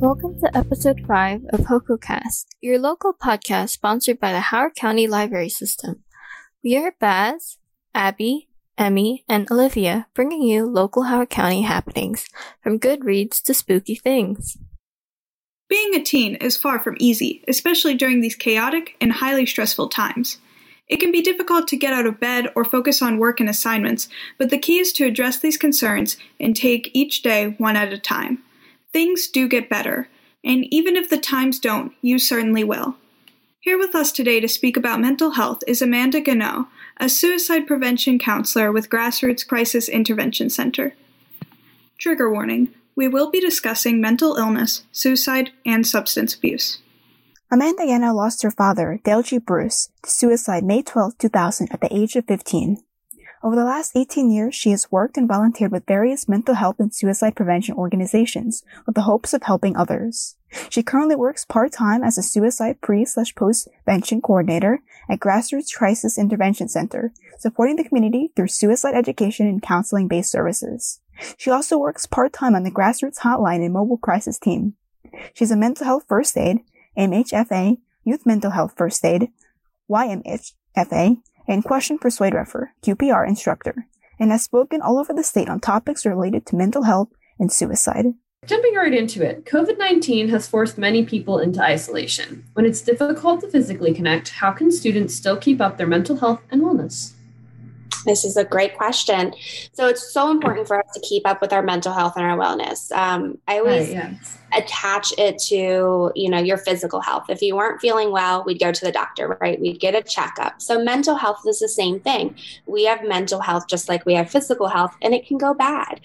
Welcome to episode 5 of HoCoCast, your local podcast sponsored by the Howard County Library System. We are Baz, Abby, Emmy, and Olivia bringing you local Howard County happenings, from good reads to spooky things. Being a teen is far from easy, especially during these chaotic and highly stressful times. It can be difficult to get out of bed or focus on work and assignments, but the key is to address these concerns and take each day one at a time. Things do get better, and even if the times don't, you certainly will. Here with us today to speak about mental health is Amanda Gano, a suicide prevention counselor with Grassroots Crisis Intervention Center. Trigger warning we will be discussing mental illness, suicide, and substance abuse. Amanda Gano lost her father, Dale G. Bruce, to suicide May 12, 2000 at the age of 15. Over the last 18 years, she has worked and volunteered with various mental health and suicide prevention organizations with the hopes of helping others. She currently works part-time as a suicide pre slash post-vention coordinator at Grassroots Crisis Intervention Center, supporting the community through suicide education and counseling-based services. She also works part-time on the Grassroots Hotline and Mobile Crisis Team. She's a mental health first aid MHFA, Youth Mental Health First Aid, YMHFA, and Question Persuade Refer, QPR instructor, and has spoken all over the state on topics related to mental health and suicide. Jumping right into it, COVID 19 has forced many people into isolation. When it's difficult to physically connect, how can students still keep up their mental health and wellness? This is a great question. So it's so important for us to keep up with our mental health and our wellness. Um, I always right, yes. attach it to you know your physical health. If you weren't feeling well, we'd go to the doctor, right? We'd get a checkup. So mental health is the same thing. We have mental health just like we have physical health, and it can go bad.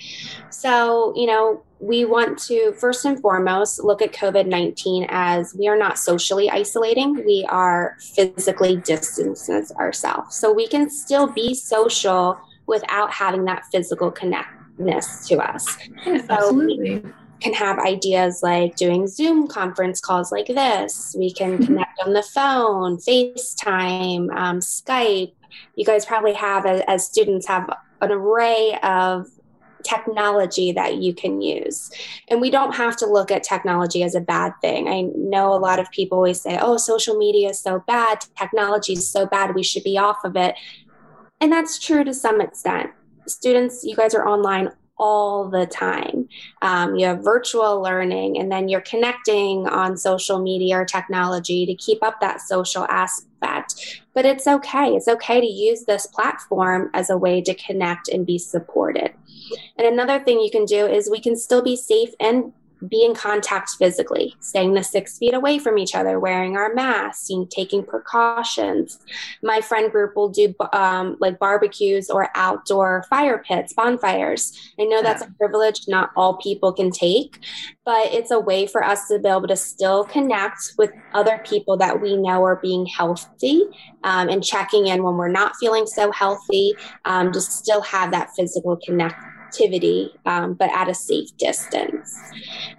So you know we want to first and foremost look at COVID 19 as we are not socially isolating, we are physically distancing ourselves. So we can still be social without having that physical connectness to us. So absolutely. can have ideas like doing Zoom conference calls like this. We can mm-hmm. connect on the phone, FaceTime, um, Skype. You guys probably have, as, as students, have an array of technology that you can use. And we don't have to look at technology as a bad thing. I know a lot of people always say, oh, social media is so bad, technology is so bad, we should be off of it. And that's true to some extent. Students, you guys are online all the time. Um, you have virtual learning, and then you're connecting on social media or technology to keep up that social aspect. But it's okay. It's okay to use this platform as a way to connect and be supported. And another thing you can do is we can still be safe and be in contact physically, staying the six feet away from each other, wearing our masks, and taking precautions. My friend group will do um, like barbecues or outdoor fire pits, bonfires. I know that's a privilege not all people can take, but it's a way for us to be able to still connect with other people that we know are being healthy um, and checking in when we're not feeling so healthy, um, to still have that physical connection activity, um, but at a safe distance.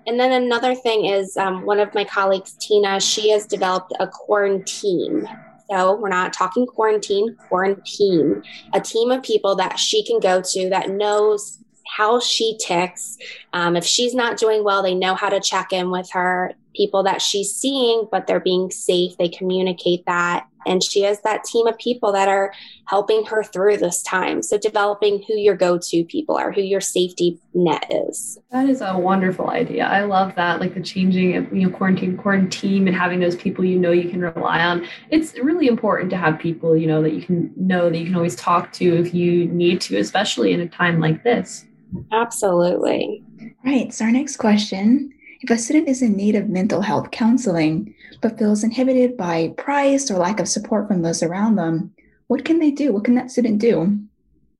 And then another thing is um, one of my colleagues, Tina, she has developed a quarantine. So we're not talking quarantine, quarantine, a team of people that she can go to that knows how she ticks. Um, if she's not doing well, they know how to check in with her. People that she's seeing, but they're being safe, they communicate that. And she has that team of people that are helping her through this time. So developing who your go-to people are who your safety net is. That is a wonderful idea. I love that like the changing of you know quarantine quarantine and having those people you know you can rely on. It's really important to have people you know that you can know that you can always talk to if you need to especially in a time like this. Absolutely. Right. So our next question if a student is in need of mental health counseling but feels inhibited by price or lack of support from those around them, what can they do? What can that student do?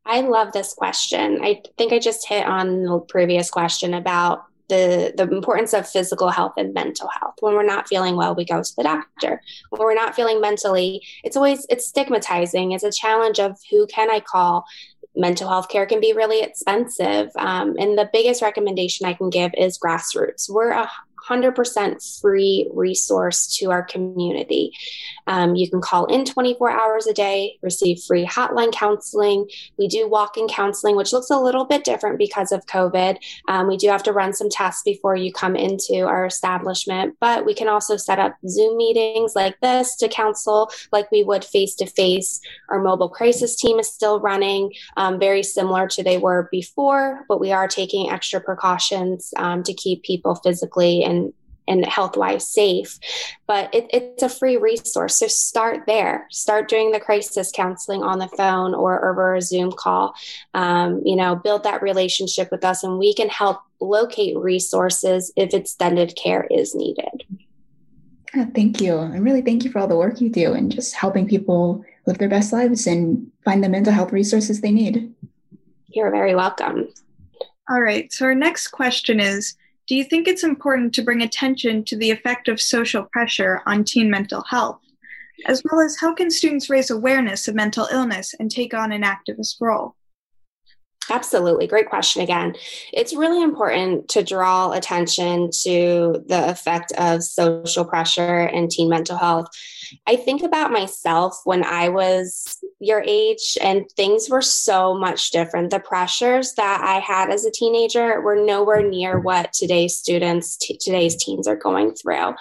I love this question. I think I just hit on the previous question about the the importance of physical health and mental health. When we're not feeling well, we go to the doctor. When we're not feeling mentally, it's always it's stigmatizing. It's a challenge of who can I call. Mental health care can be really expensive, um, and the biggest recommendation I can give is grassroots. We're a 100% free resource to our community. Um, you can call in 24 hours a day, receive free hotline counseling. We do walk in counseling, which looks a little bit different because of COVID. Um, we do have to run some tests before you come into our establishment, but we can also set up Zoom meetings like this to counsel like we would face to face. Our mobile crisis team is still running, um, very similar to they were before, but we are taking extra precautions um, to keep people physically and and health wise safe. But it, it's a free resource. So start there. Start doing the crisis counseling on the phone or over a Zoom call. Um, you know, build that relationship with us, and we can help locate resources if extended care is needed. thank you. And really thank you for all the work you do and just helping people live their best lives and find the mental health resources they need. You're very welcome. All right. So, our next question is Do you think it's important to bring attention to the effect of social pressure on teen mental health? As well as how can students raise awareness of mental illness and take on an activist role? Absolutely. Great question again. It's really important to draw attention to the effect of social pressure and teen mental health. I think about myself when I was your age and things were so much different. The pressures that I had as a teenager were nowhere near what today's students, t- today's teens are going through.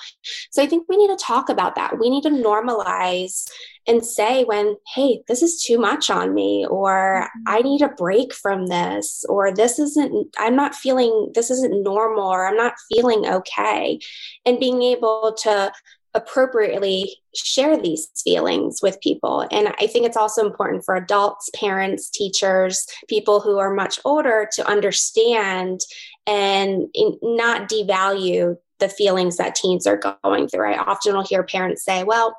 So I think we need to talk about that. We need to normalize and say when, hey, this is too much on me, or mm-hmm. I need a break from this, or this isn't, I'm not feeling, this isn't normal, or I'm not feeling okay. And being able to appropriately share these feelings with people. And I think it's also important for adults, parents, teachers, people who are much older to understand and not devalue the feelings that teens are going through. I often will hear parents say, well,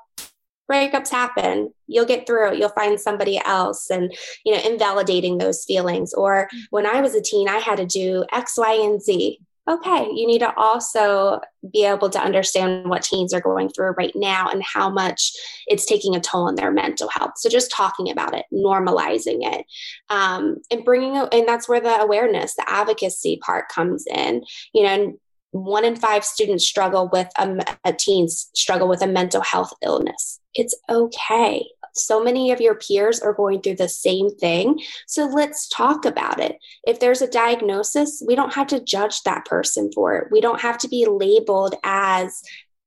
breakups happen you'll get through it you'll find somebody else and you know invalidating those feelings or when i was a teen i had to do x y and z okay, you need to also be able to understand what teens are going through right now and how much it's taking a toll on their mental health. So just talking about it, normalizing it, um, and bringing, and that's where the awareness, the advocacy part comes in. You know, one in five students struggle with a, a teens struggle with a mental health illness. It's okay so many of your peers are going through the same thing. So let's talk about it. If there's a diagnosis, we don't have to judge that person for it. We don't have to be labeled as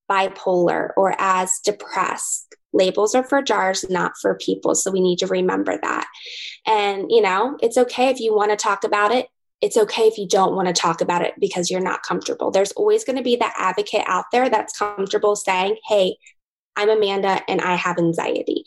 bipolar or as depressed. Labels are for jars, not for people. So we need to remember that. And, you know, it's okay if you want to talk about it. It's okay if you don't want to talk about it because you're not comfortable. There's always going to be that advocate out there that's comfortable saying, Hey, I'm Amanda and I have anxiety.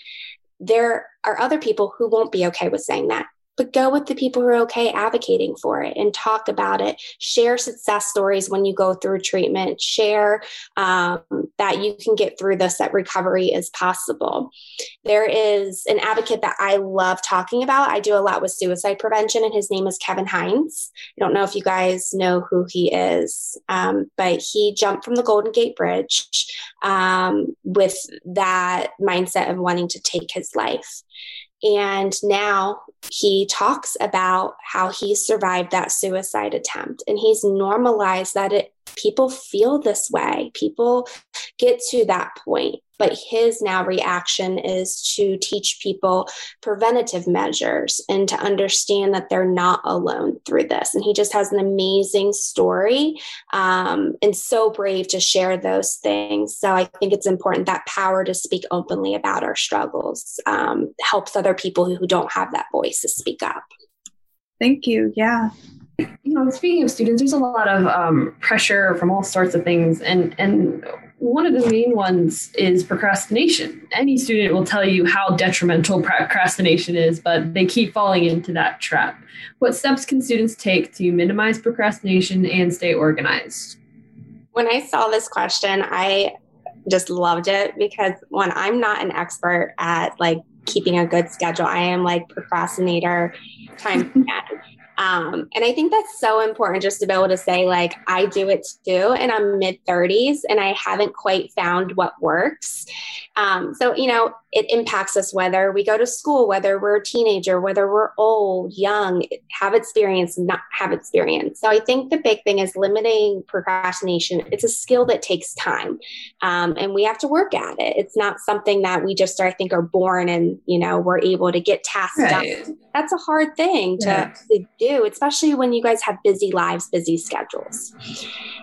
There are other people who won't be okay with saying that but go with the people who are okay advocating for it and talk about it. Share success stories when you go through treatment. Share um, that you can get through this, that recovery is possible. There is an advocate that I love talking about. I do a lot with suicide prevention, and his name is Kevin Hines. I don't know if you guys know who he is, um, but he jumped from the Golden Gate Bridge um, with that mindset of wanting to take his life. And now he talks about how he survived that suicide attempt and he's normalized that it people feel this way. People get to that point. But his now reaction is to teach people preventative measures and to understand that they're not alone through this. And he just has an amazing story um, and so brave to share those things. So I think it's important that power to speak openly about our struggles um, helps other people who, who don't have that voice to speak up. Thank you. Yeah you know, speaking of students, there's a lot of um, pressure from all sorts of things, and and one of the main ones is procrastination. Any student will tell you how detrimental procrastination is, but they keep falling into that trap. What steps can students take to minimize procrastination and stay organized? When I saw this question, I just loved it because when I'm not an expert at like keeping a good schedule, I am like procrastinator time Um, and I think that's so important just to be able to say, like, I do it too, and I'm mid 30s and I haven't quite found what works. Um, so, you know, it impacts us whether we go to school, whether we're a teenager, whether we're old, young, have experience, not have experience. So I think the big thing is limiting procrastination. It's a skill that takes time, um, and we have to work at it. It's not something that we just, I think, are born and you know we're able to get tasks right. done. That's a hard thing to, yeah. to do, especially when you guys have busy lives, busy schedules.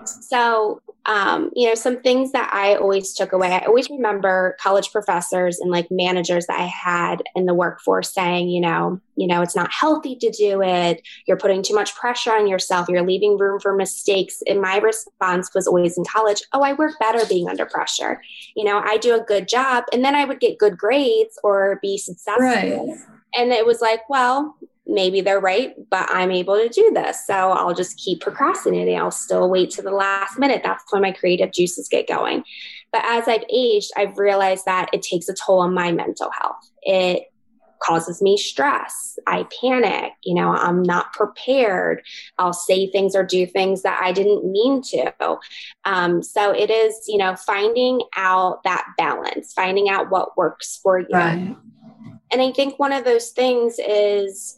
So um, you know, some things that I always took away. I always remember college professors and like managers that I had in the workforce saying, you know, you know, it's not healthy to do it. You're putting too much pressure on yourself. You're leaving room for mistakes. And my response was always in college, oh, I work better being under pressure. You know, I do a good job, and then I would get good grades or be successful. Right. And it was like, well, maybe they're right, but I'm able to do this. So I'll just keep procrastinating. I'll still wait to the last minute. That's when my creative juices get going. But as I've aged, I've realized that it takes a toll on my mental health. It causes me stress. I panic. You know, I'm not prepared. I'll say things or do things that I didn't mean to. Um, so it is, you know, finding out that balance, finding out what works for you. Right. And I think one of those things is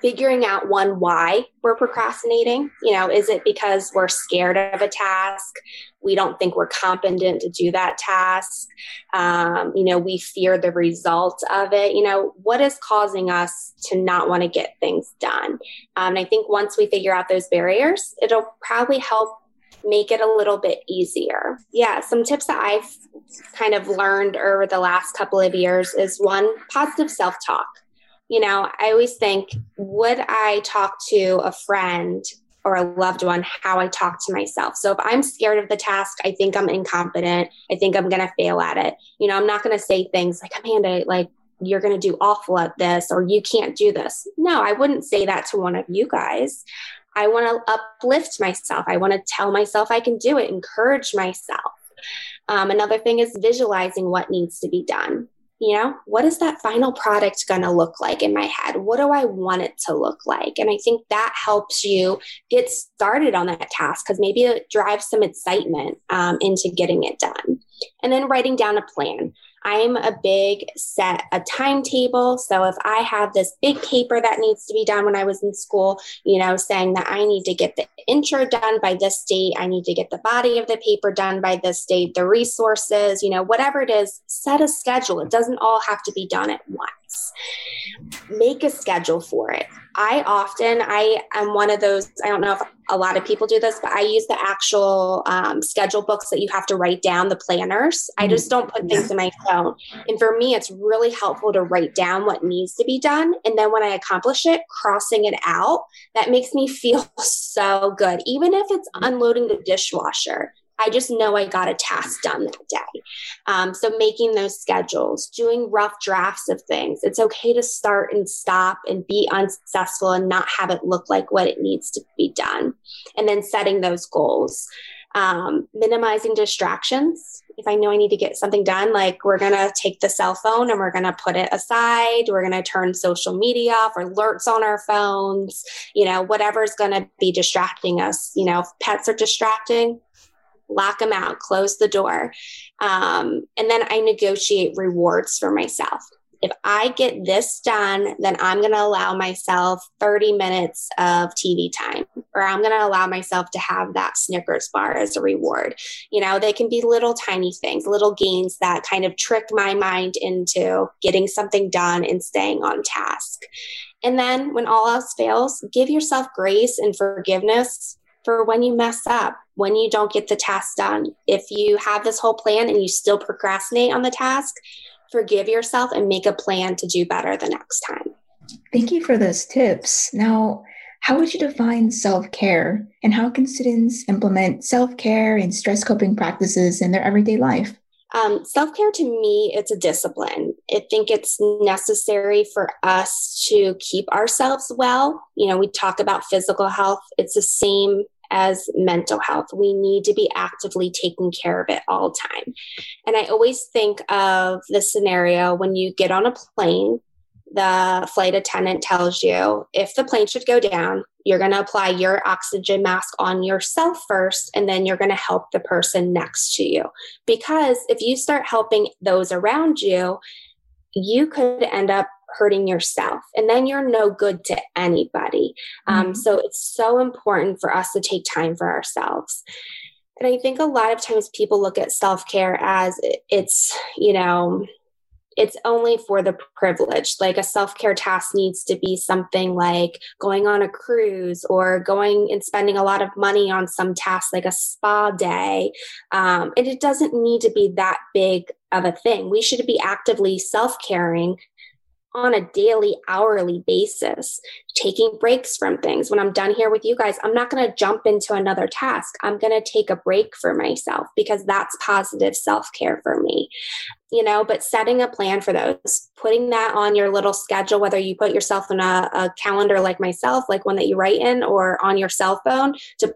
figuring out one why we're procrastinating. You know, is it because we're scared of a task? We don't think we're competent to do that task. Um, you know, we fear the result of it. You know, what is causing us to not want to get things done? Um, and I think once we figure out those barriers, it'll probably help make it a little bit easier. Yeah, some tips that I've kind of learned over the last couple of years is one, positive self talk. You know, I always think, would I talk to a friend or a loved one how I talk to myself. So if I'm scared of the task, I think I'm incompetent. I think I'm going to fail at it. You know, I'm not going to say things like, Amanda, like, you're going to do awful at this or you can't do this. No, I wouldn't say that to one of you guys. I want to uplift myself. I want to tell myself I can do it, encourage myself. Um, another thing is visualizing what needs to be done. You know, what is that final product going to look like in my head? What do I want it to look like? And I think that helps you get started on that task because maybe it drives some excitement um, into getting it done. And then writing down a plan. I'm a big set a timetable. So if I have this big paper that needs to be done when I was in school, you know, saying that I need to get the intro done by this date, I need to get the body of the paper done by this date, the resources, you know, whatever it is, set a schedule. It doesn't all have to be done at once. Make a schedule for it. I often, I am one of those, I don't know if a lot of people do this, but I use the actual um, schedule books that you have to write down, the planners. I mm-hmm. just don't put things in my phone. And for me, it's really helpful to write down what needs to be done. And then when I accomplish it, crossing it out, that makes me feel so good. Even if it's unloading the dishwasher, I just know I got a task done that day. Um, so making those schedules, doing rough drafts of things. It's okay to start and stop and be unsuccessful and not have it look like what it needs to be done. And then setting those goals. Um, minimizing distractions. If I know I need to get something done, like we're going to take the cell phone and we're going to put it aside. We're going to turn social media off alerts on our phones, you know, whatever's going to be distracting us. You know, if pets are distracting, lock them out, close the door. Um, and then I negotiate rewards for myself. If I get this done, then I'm going to allow myself 30 minutes of TV time, or I'm going to allow myself to have that Snickers bar as a reward. You know, they can be little tiny things, little gains that kind of trick my mind into getting something done and staying on task. And then when all else fails, give yourself grace and forgiveness for when you mess up, when you don't get the task done. If you have this whole plan and you still procrastinate on the task, forgive yourself and make a plan to do better the next time. Thank you for those tips. Now, how would you define self care and how can students implement self care and stress coping practices in their everyday life? Um, Self care to me, it's a discipline. I think it's necessary for us to keep ourselves well. You know, we talk about physical health, it's the same as mental health. We need to be actively taking care of it all time. And I always think of the scenario when you get on a plane the flight attendant tells you if the plane should go down, You're going to apply your oxygen mask on yourself first, and then you're going to help the person next to you. Because if you start helping those around you, you could end up hurting yourself and then you're no good to anybody um, mm-hmm. um, so it's so important for us to take time for ourselves and i think a lot of times people look at self-care as it's you know it's only for the privileged. Like a self care task needs to be something like going on a cruise or going and spending a lot of money on some task like a spa day. Um, and it doesn't need to be that big of a thing. We should be actively self caring on a daily, hourly basis, taking breaks from things. When I'm done here with you guys, I'm not going to jump into another task. I'm going to take a break for myself because that's positive self care for me. You know, but setting a plan for those, putting that on your little schedule, whether you put yourself in a, a calendar like myself, like one that you write in, or on your cell phone to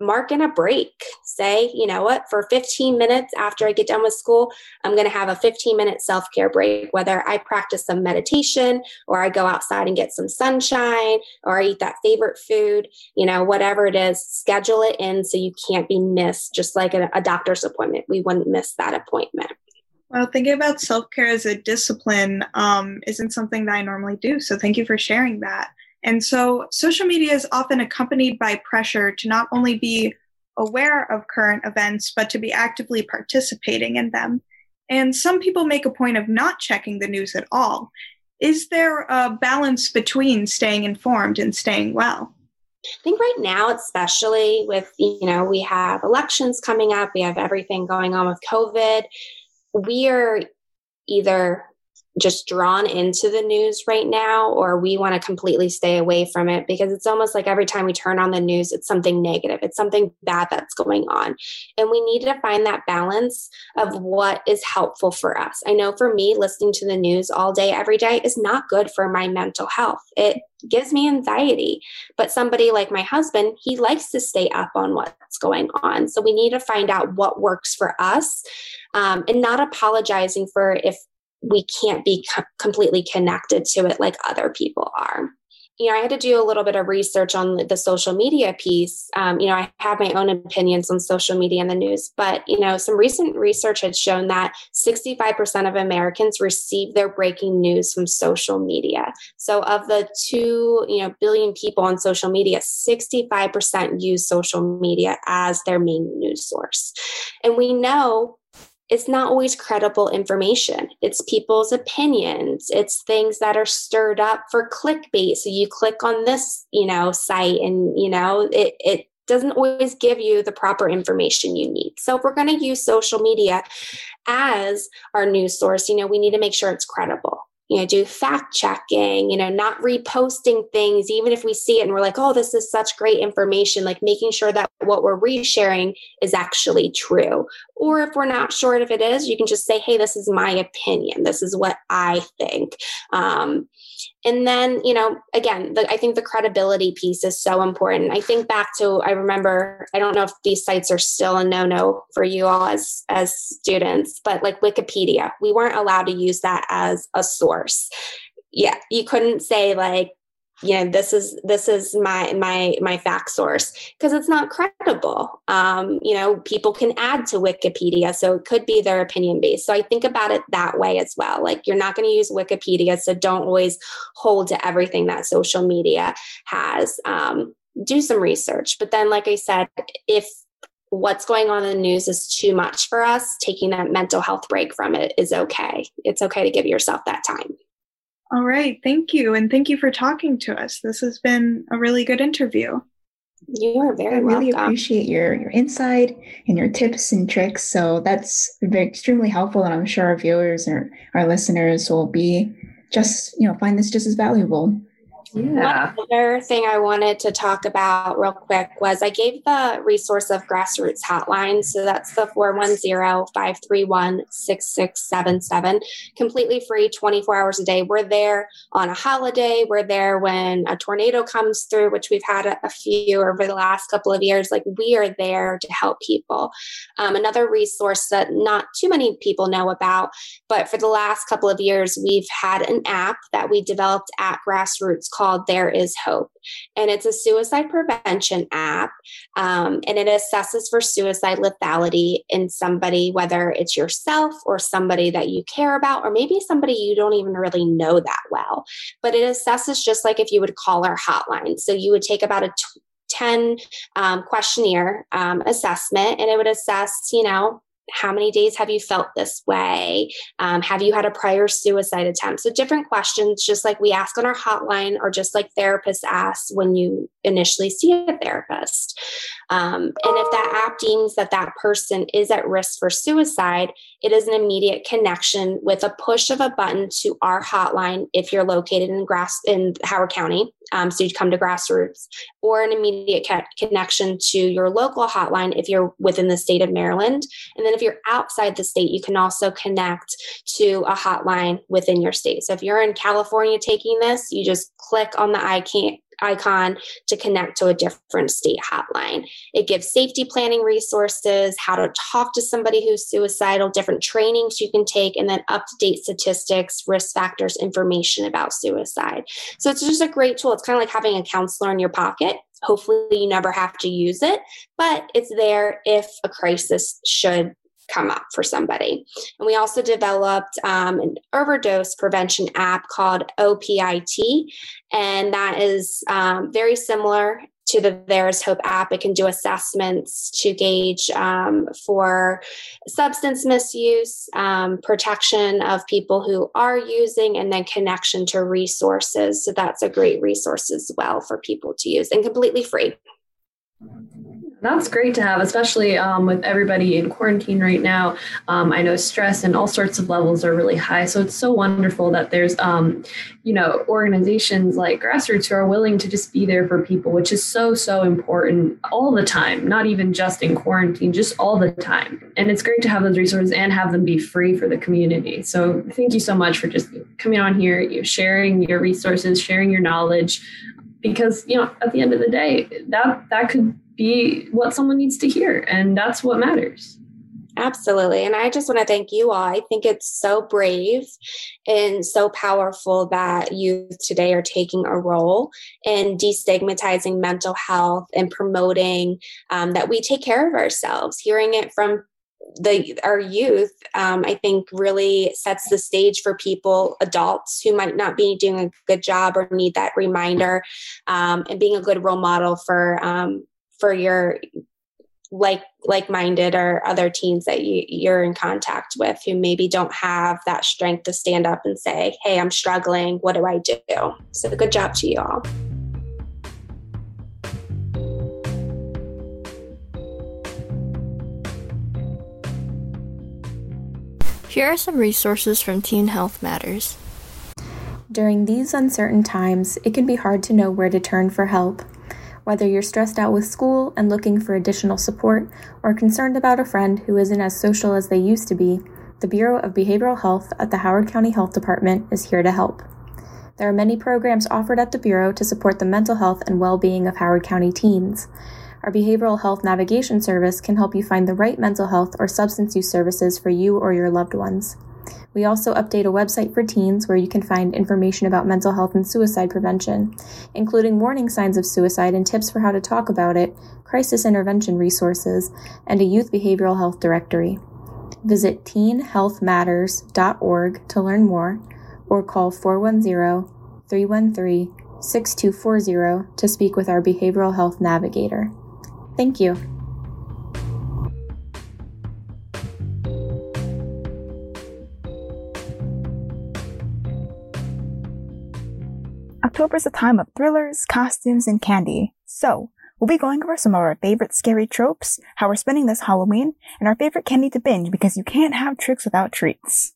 mark in a break. Say, you know what, for 15 minutes after I get done with school, I'm going to have a 15 minute self care break, whether I practice some meditation or I go outside and get some sunshine or I eat that favorite food, you know, whatever it is, schedule it in so you can't be missed, just like a, a doctor's appointment. We wouldn't miss that appointment. Well, thinking about self care as a discipline um, isn't something that I normally do. So thank you for sharing that. And so social media is often accompanied by pressure to not only be aware of current events, but to be actively participating in them. And some people make a point of not checking the news at all. Is there a balance between staying informed and staying well? I think right now, especially with, you know, we have elections coming up, we have everything going on with COVID. We are either just drawn into the news right now or we want to completely stay away from it? Because it's almost like every time we turn on the news it's something negative. It's something bad that's going on. And we need to find that balance of what is helpful for us. I know for me listening to the news all day every day is not good for my mental health. It gives me anxiety. But somebody like my husband he likes to stay up on what's going on. So we need to find out what works for us um, and not apologizing for if we can't be co- completely connected to it like other people are you know, I had to do a little bit of research on the social media piece. Um, you know, I have my own opinions on social media and the news, but, you know, some recent research had shown that 65% of Americans receive their breaking news from social media. So, of the two, you know, billion people on social media, 65% use social media as their main news source. And we know it's not always credible information. It's people's opinions. It's things that are stirred up for clickbait. So you click on this, you know, site and, you know, it, it doesn't always give you the proper information you need. So if we're going to use social media as our news source, you know, we need to make sure it's credible you know, do fact checking, you know, not reposting things, even if we see it and we're like, oh, this is such great information, like making sure that what we're resharing is actually true. Or if we're not sure if it is, you can just say, hey, this is my opinion. This is what I think. Um, and then, you know, again, the, I think the credibility piece is so important. I think back to, I remember, I don't know if these sites are still a no-no for you all as as students, but like Wikipedia, we weren't allowed to use that as a source. Yeah, you couldn't say like you know this is this is my my my fact source because it's not credible. Um, you know people can add to wikipedia so it could be their opinion based so i think about it that way as well. Like you're not going to use wikipedia so don't always hold to everything that social media has. Um, do some research but then like i said if what's going on in the news is too much for us taking that mental health break from it is okay it's okay to give yourself that time all right. Thank you. And thank you for talking to us. This has been a really good interview. You are very I really welcome. appreciate your your insight and your tips and tricks. So that's very extremely helpful, and I'm sure our viewers or our listeners will be just you know find this just as valuable. Yeah. One other thing I wanted to talk about real quick was I gave the resource of grassroots hotline. So that's the 410-531-6677. Completely free, 24 hours a day. We're there on a holiday. We're there when a tornado comes through, which we've had a, a few over the last couple of years. Like we are there to help people. Um, another resource that not too many people know about, but for the last couple of years, we've had an app that we developed at Grassroots called There Is Hope, and it's a suicide prevention app. Um, and it assesses for suicide lethality in somebody, whether it's yourself or somebody that you care about, or maybe somebody you don't even really know that well. But it assesses just like if you would call our hotline. So you would take about a 10 um, questionnaire um, assessment and it would assess you know how many days have you felt this way? Um, have you had a prior suicide attempt? So, different questions, just like we ask on our hotline, or just like therapists ask when you initially see a therapist. Um, and if that app deems that that person is at risk for suicide, it is an immediate connection with a push of a button to our hotline if you're located in Grass in Howard County. Um, so you'd come to grassroots, or an immediate ca- connection to your local hotline if you're within the state of Maryland. And then if you're outside the state, you can also connect to a hotline within your state. So if you're in California taking this, you just click on the icon icon to connect to a different state hotline. It gives safety planning resources, how to talk to somebody who's suicidal, different trainings you can take, and then up to date statistics, risk factors, information about suicide. So it's just a great tool. It's kind of like having a counselor in your pocket. Hopefully, you never have to use it, but it's there if a crisis should come up for somebody. And we also developed um, an overdose prevention app called OPIT, and that is um, very similar to the There Is Hope app. It can do assessments to gauge um, for substance misuse, um, protection of people who are using, and then connection to resources. So that's a great resource as well for people to use and completely free. That's great to have, especially um, with everybody in quarantine right now. Um, I know stress and all sorts of levels are really high, so it's so wonderful that there's, um, you know, organizations like Grassroots who are willing to just be there for people, which is so so important all the time. Not even just in quarantine, just all the time. And it's great to have those resources and have them be free for the community. So thank you so much for just coming on here, sharing your resources, sharing your knowledge because you know at the end of the day that that could be what someone needs to hear. And that's what matters. Absolutely. And I just want to thank you all. I think it's so brave and so powerful that youth today are taking a role in destigmatizing mental health and promoting um, that we take care of ourselves. Hearing it from the our youth um, i think really sets the stage for people adults who might not be doing a good job or need that reminder um, and being a good role model for um, for your like like-minded or other teens that you, you're in contact with who maybe don't have that strength to stand up and say hey i'm struggling what do i do so good job to you all Here are some resources from Teen Health Matters. During these uncertain times, it can be hard to know where to turn for help. Whether you're stressed out with school and looking for additional support, or concerned about a friend who isn't as social as they used to be, the Bureau of Behavioral Health at the Howard County Health Department is here to help. There are many programs offered at the Bureau to support the mental health and well being of Howard County teens. Our behavioral health navigation service can help you find the right mental health or substance use services for you or your loved ones. We also update a website for teens where you can find information about mental health and suicide prevention, including warning signs of suicide and tips for how to talk about it, crisis intervention resources, and a youth behavioral health directory. Visit teenhealthmatters.org to learn more or call 410 313 6240 to speak with our behavioral health navigator. Thank you. October is a time of thrillers, costumes, and candy. So, we'll be going over some of our favorite scary tropes, how we're spending this Halloween, and our favorite candy to binge because you can't have tricks without treats.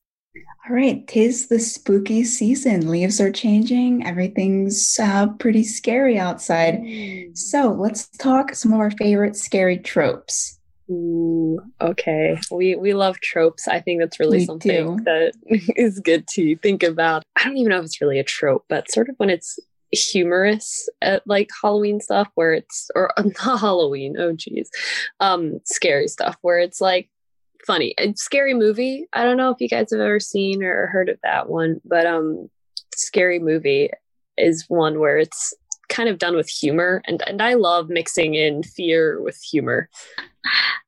All right, tis the spooky season. Leaves are changing. Everything's uh, pretty scary outside. Mm. So let's talk some of our favorite scary tropes. Ooh, okay. We we love tropes. I think that's really we something do. that is good to think about. I don't even know if it's really a trope, but sort of when it's humorous at like Halloween stuff where it's or not Halloween, oh geez. Um scary stuff where it's like funny. A scary movie. I don't know if you guys have ever seen or heard of that one, but um scary movie is one where it's kind of done with humor and and I love mixing in fear with humor.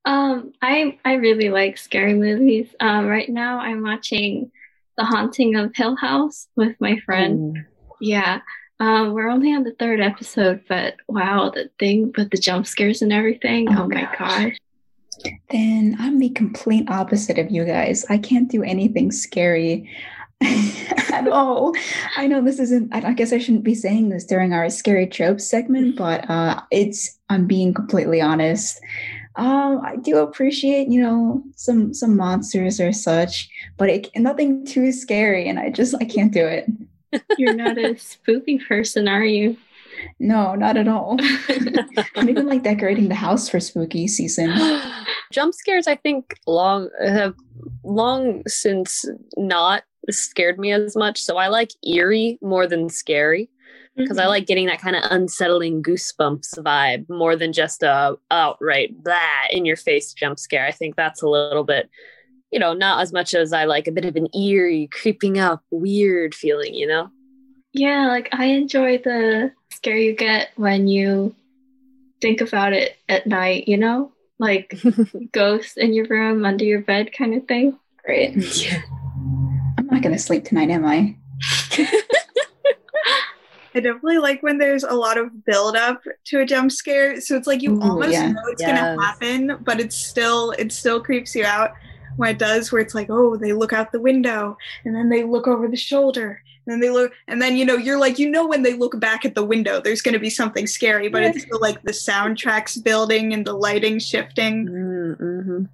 Um I I really like scary movies. Um right now I'm watching The Haunting of Hill House with my friend. Oh. Yeah. Um, we're only on the third episode, but wow, the thing with the jump scares and everything. Oh, oh my gosh. Then I'm the complete opposite of you guys. I can't do anything scary at all. I know this isn't, I guess I shouldn't be saying this during our scary tropes segment, but uh, it's, I'm being completely honest. Um, I do appreciate, you know, some some monsters or such, but it, nothing too scary, and I just I can't do it. You're not a spooky person, are you? No, not at all. I'm even like decorating the house for spooky season. Jump scares, I think, long have long since not scared me as much. So I like eerie more than scary because mm-hmm. I like getting that kind of unsettling goosebumps vibe more than just a outright blah in your face jump scare. I think that's a little bit, you know, not as much as I like a bit of an eerie, creeping up, weird feeling, you know? Yeah, like I enjoy the scare you get when you think about it at night, you know? Like ghosts in your room, under your bed kind of thing. Great. Yeah. I'm not going to sleep tonight, am I? I definitely like when there's a lot of build up to a jump scare. So it's like you Ooh, almost yeah. know it's yes. gonna happen, but it's still it still creeps you out when it does, where it's like, oh, they look out the window and then they look over the shoulder and then they look and then you know you're like you know when they look back at the window there's going to be something scary but it's still like the soundtracks building and the lighting shifting mm-hmm.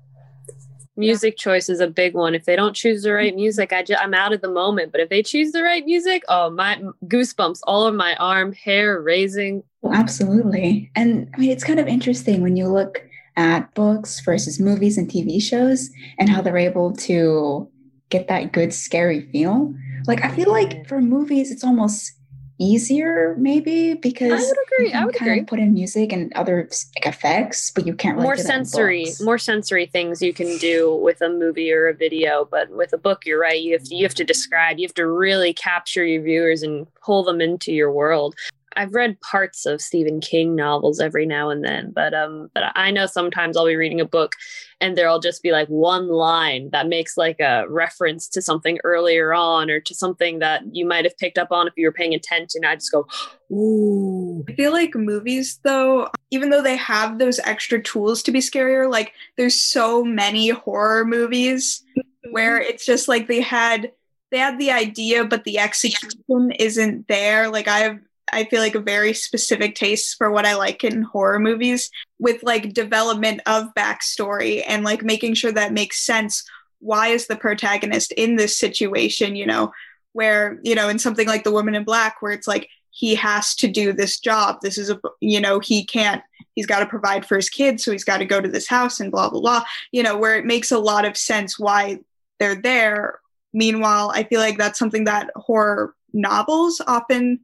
Music yeah. choice is a big one. If they don't choose the right music I just, i'm out of the moment. But if they choose the right music oh my goosebumps all of my arm hair raising. Absolutely. And i mean it's kind of interesting when you look at books versus movies and tv shows and how they're able to get that good scary feel. Like I feel like for movies, it's almost easier maybe because I would agree. I would agree. Put in music and other like effects, but you can't really more sensory, more sensory things you can do with a movie or a video. But with a book, you're right. You have to, you have to describe. You have to really capture your viewers and pull them into your world. I've read parts of Stephen King novels every now and then, but um, but I know sometimes I'll be reading a book and there'll just be like one line that makes like a reference to something earlier on or to something that you might have picked up on if you were paying attention. I just go, ooh. I feel like movies though, even though they have those extra tools to be scarier, like there's so many horror movies where it's just like they had they had the idea but the execution isn't there. Like I've I feel like a very specific taste for what I like in horror movies with like development of backstory and like making sure that makes sense. Why is the protagonist in this situation? You know, where, you know, in something like The Woman in Black, where it's like he has to do this job. This is a, you know, he can't, he's got to provide for his kids. So he's got to go to this house and blah, blah, blah, you know, where it makes a lot of sense why they're there. Meanwhile, I feel like that's something that horror novels often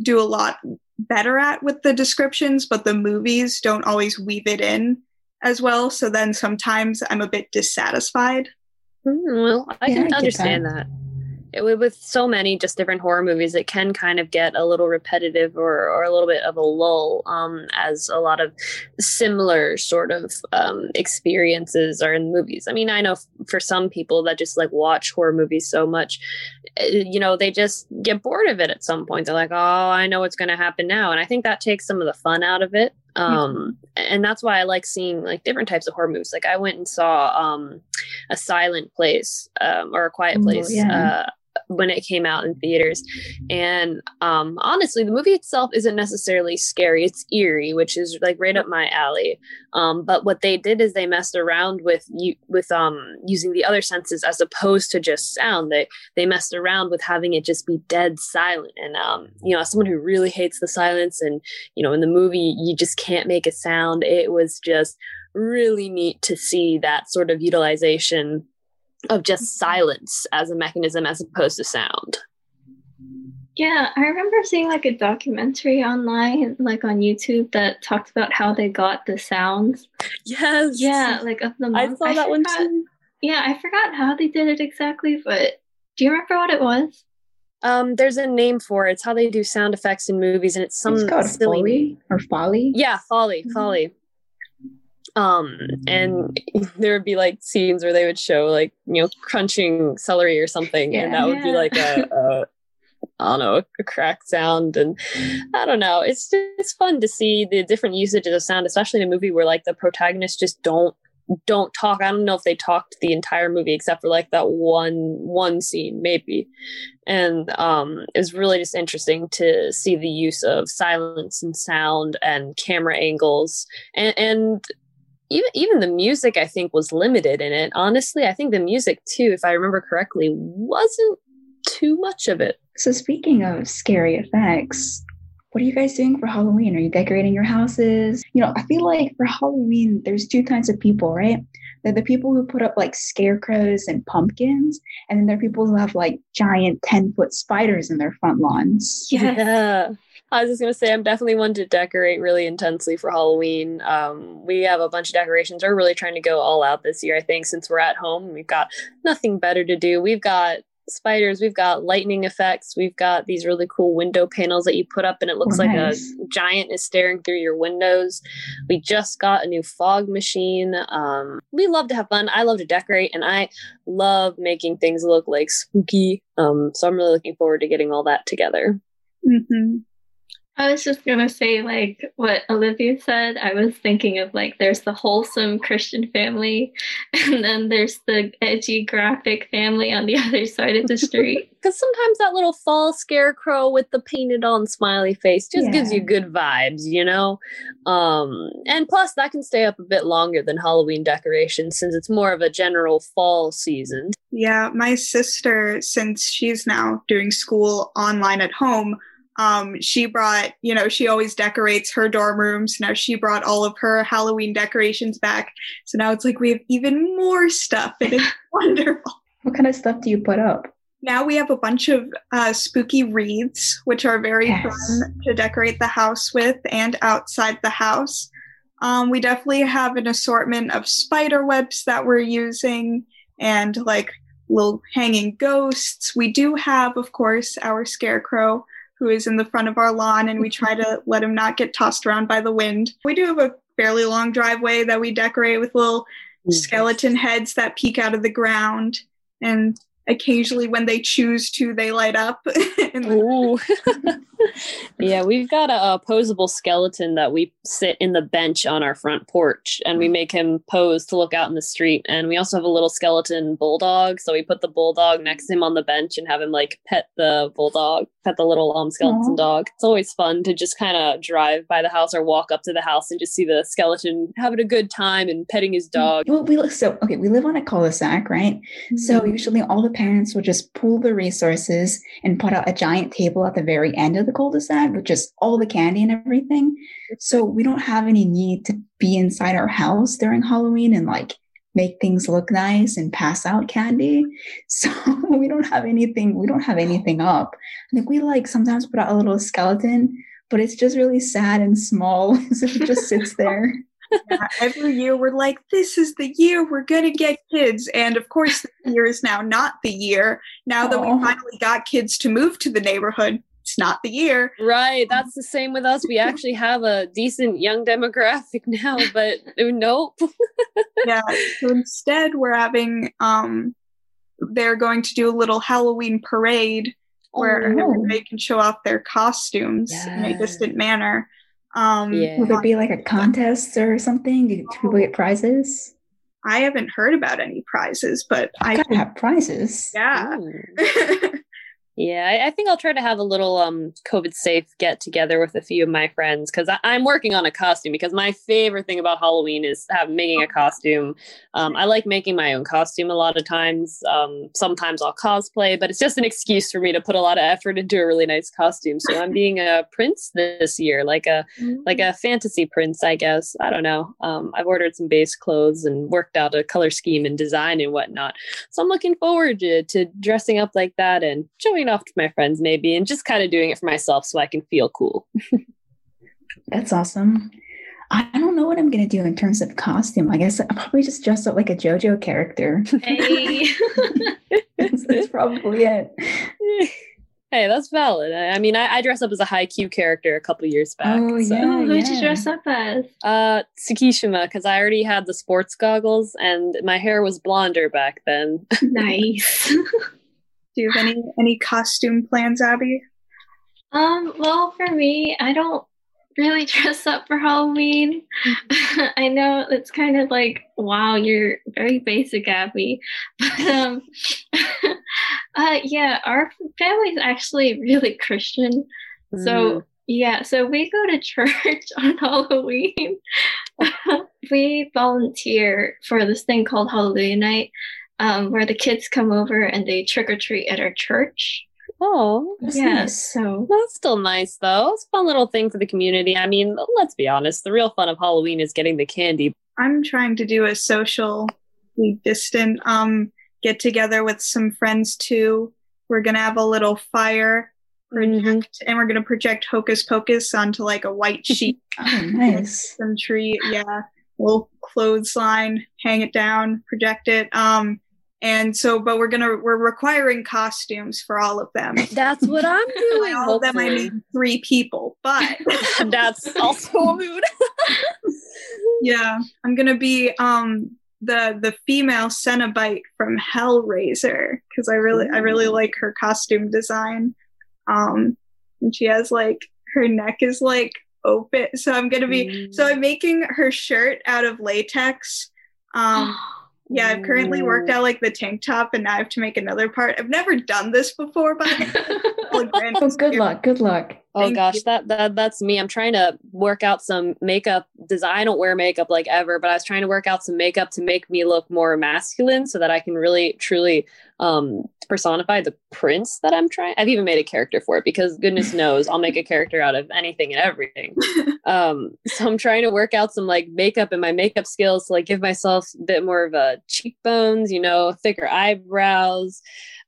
do a lot better at with the descriptions, but the movies don't always weave it in as well. So then sometimes I'm a bit dissatisfied. Mm, well, I yeah, can I understand that. that it, with so many just different horror movies, it can kind of get a little repetitive or, or a little bit of a lull, um, as a lot of similar sort of um, experiences are in movies. I mean, I know f- for some people that just like watch horror movies so much, eh, you know, they just get bored of it at some point. They're like, oh, I know what's going to happen now. And I think that takes some of the fun out of it um and that's why i like seeing like different types of horror movies like i went and saw um a silent place um or a quiet place Ooh, yeah. uh when it came out in theaters. And um, honestly, the movie itself isn't necessarily scary. It's eerie, which is like right up my alley. Um, but what they did is they messed around with you with um, using the other senses as opposed to just sound. They they messed around with having it just be dead silent. And um, you know, someone who really hates the silence, and you know, in the movie you just can't make a sound. It was just really neat to see that sort of utilization of just silence as a mechanism as opposed to sound. Yeah, I remember seeing like a documentary online, like on YouTube, that talked about how they got the sounds. Yes. Yeah, like of the month. I saw I that forgot, one too. Yeah, I forgot how they did it exactly, but do you remember what it was? Um, there's a name for it. It's how they do sound effects in movies, and it's some it's called silly Foley or Folly. Yeah, Folly, Mhm. Folly. Um, and there would be like scenes where they would show like you know crunching celery or something, and that would be like a, a I don't know a crack sound, and I don't know. It's it's fun to see the different usages of sound, especially in a movie where like the protagonists just don't don't talk. I don't know if they talked the entire movie except for like that one one scene maybe. And um it was really just interesting to see the use of silence and sound and camera angles and and even even the music I think was limited in it. Honestly, I think the music too, if I remember correctly, wasn't too much of it. So speaking of scary effects, what are you guys doing for Halloween? Are you decorating your houses? You know, I feel like for Halloween, there's two kinds of people, right? They're the people who put up like scarecrows and pumpkins, and then there are people who have like giant 10 foot spiders in their front lawns. Yeah. I was just gonna say I'm definitely one to decorate really intensely for Halloween. Um, we have a bunch of decorations. We're really trying to go all out this year. I think since we're at home, we've got nothing better to do. We've got spiders, we've got lightning effects, we've got these really cool window panels that you put up, and it looks like a giant is staring through your windows. We just got a new fog machine. Um, we love to have fun. I love to decorate, and I love making things look like spooky. Um, so I'm really looking forward to getting all that together. hmm I was just gonna say, like what Olivia said. I was thinking of like there's the wholesome Christian family, and then there's the edgy graphic family on the other side of the street. Because sometimes that little fall scarecrow with the painted on smiley face just gives you good vibes, you know? Um, and plus, that can stay up a bit longer than Halloween decorations since it's more of a general fall season. Yeah, my sister, since she's now doing school online at home, um, she brought, you know, she always decorates her dorm rooms. Now she brought all of her Halloween decorations back. So now it's like we have even more stuff and it's wonderful. What kind of stuff do you put up? Now we have a bunch of uh, spooky wreaths, which are very Yes. fun to decorate the house with and outside the house. Um, we definitely have an assortment of spider webs that we're using and like little hanging ghosts. We do have, of course, our scarecrow who is in the front of our lawn and we try to let him not get tossed around by the wind. We do have a fairly long driveway that we decorate with little skeleton heads that peek out of the ground and occasionally when they choose to they light up in the- Ooh. yeah, we've got a, a posable skeleton that we sit in the bench on our front porch and we make him pose to look out in the street. And we also have a little skeleton bulldog. So we put the bulldog next to him on the bench and have him like pet the bulldog, pet the little um, skeleton Aw. dog. It's always fun to just kind of drive by the house or walk up to the house and just see the skeleton having a good time and petting his dog. Well, we look so okay. We live on a cul-de-sac, right? So usually all the parents will just pool the resources and put out a giant table at the very end of the cul-de-sac with just all the candy and everything. So we don't have any need to be inside our house during Halloween and like make things look nice and pass out candy. So we don't have anything, we don't have anything up. I think we like sometimes put out a little skeleton, but it's just really sad and small. so it just sits there. Yeah, every year we're like, this is the year we're gonna get kids, and of course, the year is now not the year. Now that we finally got kids to move to the neighborhood, it's not the year. Right, that's the same with us. We actually have a decent young demographic now, but nope. Yeah. So instead, we're having um, they're going to do a little Halloween parade where Oh. everybody can show off their costumes in a distant manner. Um, Yeah. Will there be like a contest or something? Do, do people get prizes? I haven't heard about any prizes, but I I gotta have prizes. yeah. Yeah, I, I think I'll try to have a little um COVID safe get together with a few of my friends because I'm working on a costume because my favorite thing about Halloween is have, making a costume. Um, I like making my own costume a lot of times. Um, sometimes I'll cosplay, but it's just an excuse for me to put a lot of effort into a really nice costume. So I'm being a prince this year, like a like a fantasy prince, I guess. I don't know. Um, I've ordered some base clothes and worked out a color scheme and design and whatnot. So I'm looking forward to, to dressing up like that and showing it off to my friends maybe and just kind of doing it for myself so I can feel cool. That's awesome. I I don't know what I'm gonna do in terms of costume. I guess I'll probably just dress up like a JoJo character. Hey. that's, that's probably it. Hey, that's valid. I mean, I, I dressed up as a Haikyuu character a couple years back. Oh, so. yeah. Who'd yeah. you dress up as? Uh, Tsukishima, because I already had the sports goggles and my hair was blonder back then. Nice. Do you have any any costume plans, Abby? um, well, for me, I don't really dress up for Halloween. I know it's kind of like, wow, you're very basic, Abby. But um uh yeah, our family's actually really Christian. Mm. So yeah, so we go to church on Halloween. we volunteer for this thing called Hallelujah Night, um, where the kids come over and they trick or treat at our church. Oh, That's yeah, nice. so that's still nice though. It's a fun little thing for the community. I mean, let's be honest, the real fun of Halloween is getting the candy. I'm trying to do a socially distant um get together with some friends too. We're gonna have a little fire project, and we're gonna project Hocus Pocus onto like a white sheet. Oh, nice. some tree, yeah. We'll clothesline, hang it down, project it. Um, and so, but we're gonna we're requiring costumes for all of them. That's what I'm doing. All of them, I hopefully. mean three people, but That's also a mood. yeah, I'm gonna be um the the female Cenobite from Hellraiser because I really I really like her costume design. Um, and she has like her neck is like open, so I'm gonna be so I'm making her shirt out of latex. Um, yeah, I've currently worked out like the tank top, and now I have to make another part. I've never done this before, but Oh, good luck. Good luck. Oh Thank gosh, you. that, that that's me. I'm trying to work out some makeup design. I don't wear makeup like ever, but I was trying to work out some makeup to make me look more masculine so that I can really truly um personify the prince that I'm trying. I've even made a character for it because goodness knows I'll make a character out of anything and everything. um so I'm trying to work out some like makeup and my makeup skills to like give myself a bit more of a cheekbones, you know, thicker eyebrows.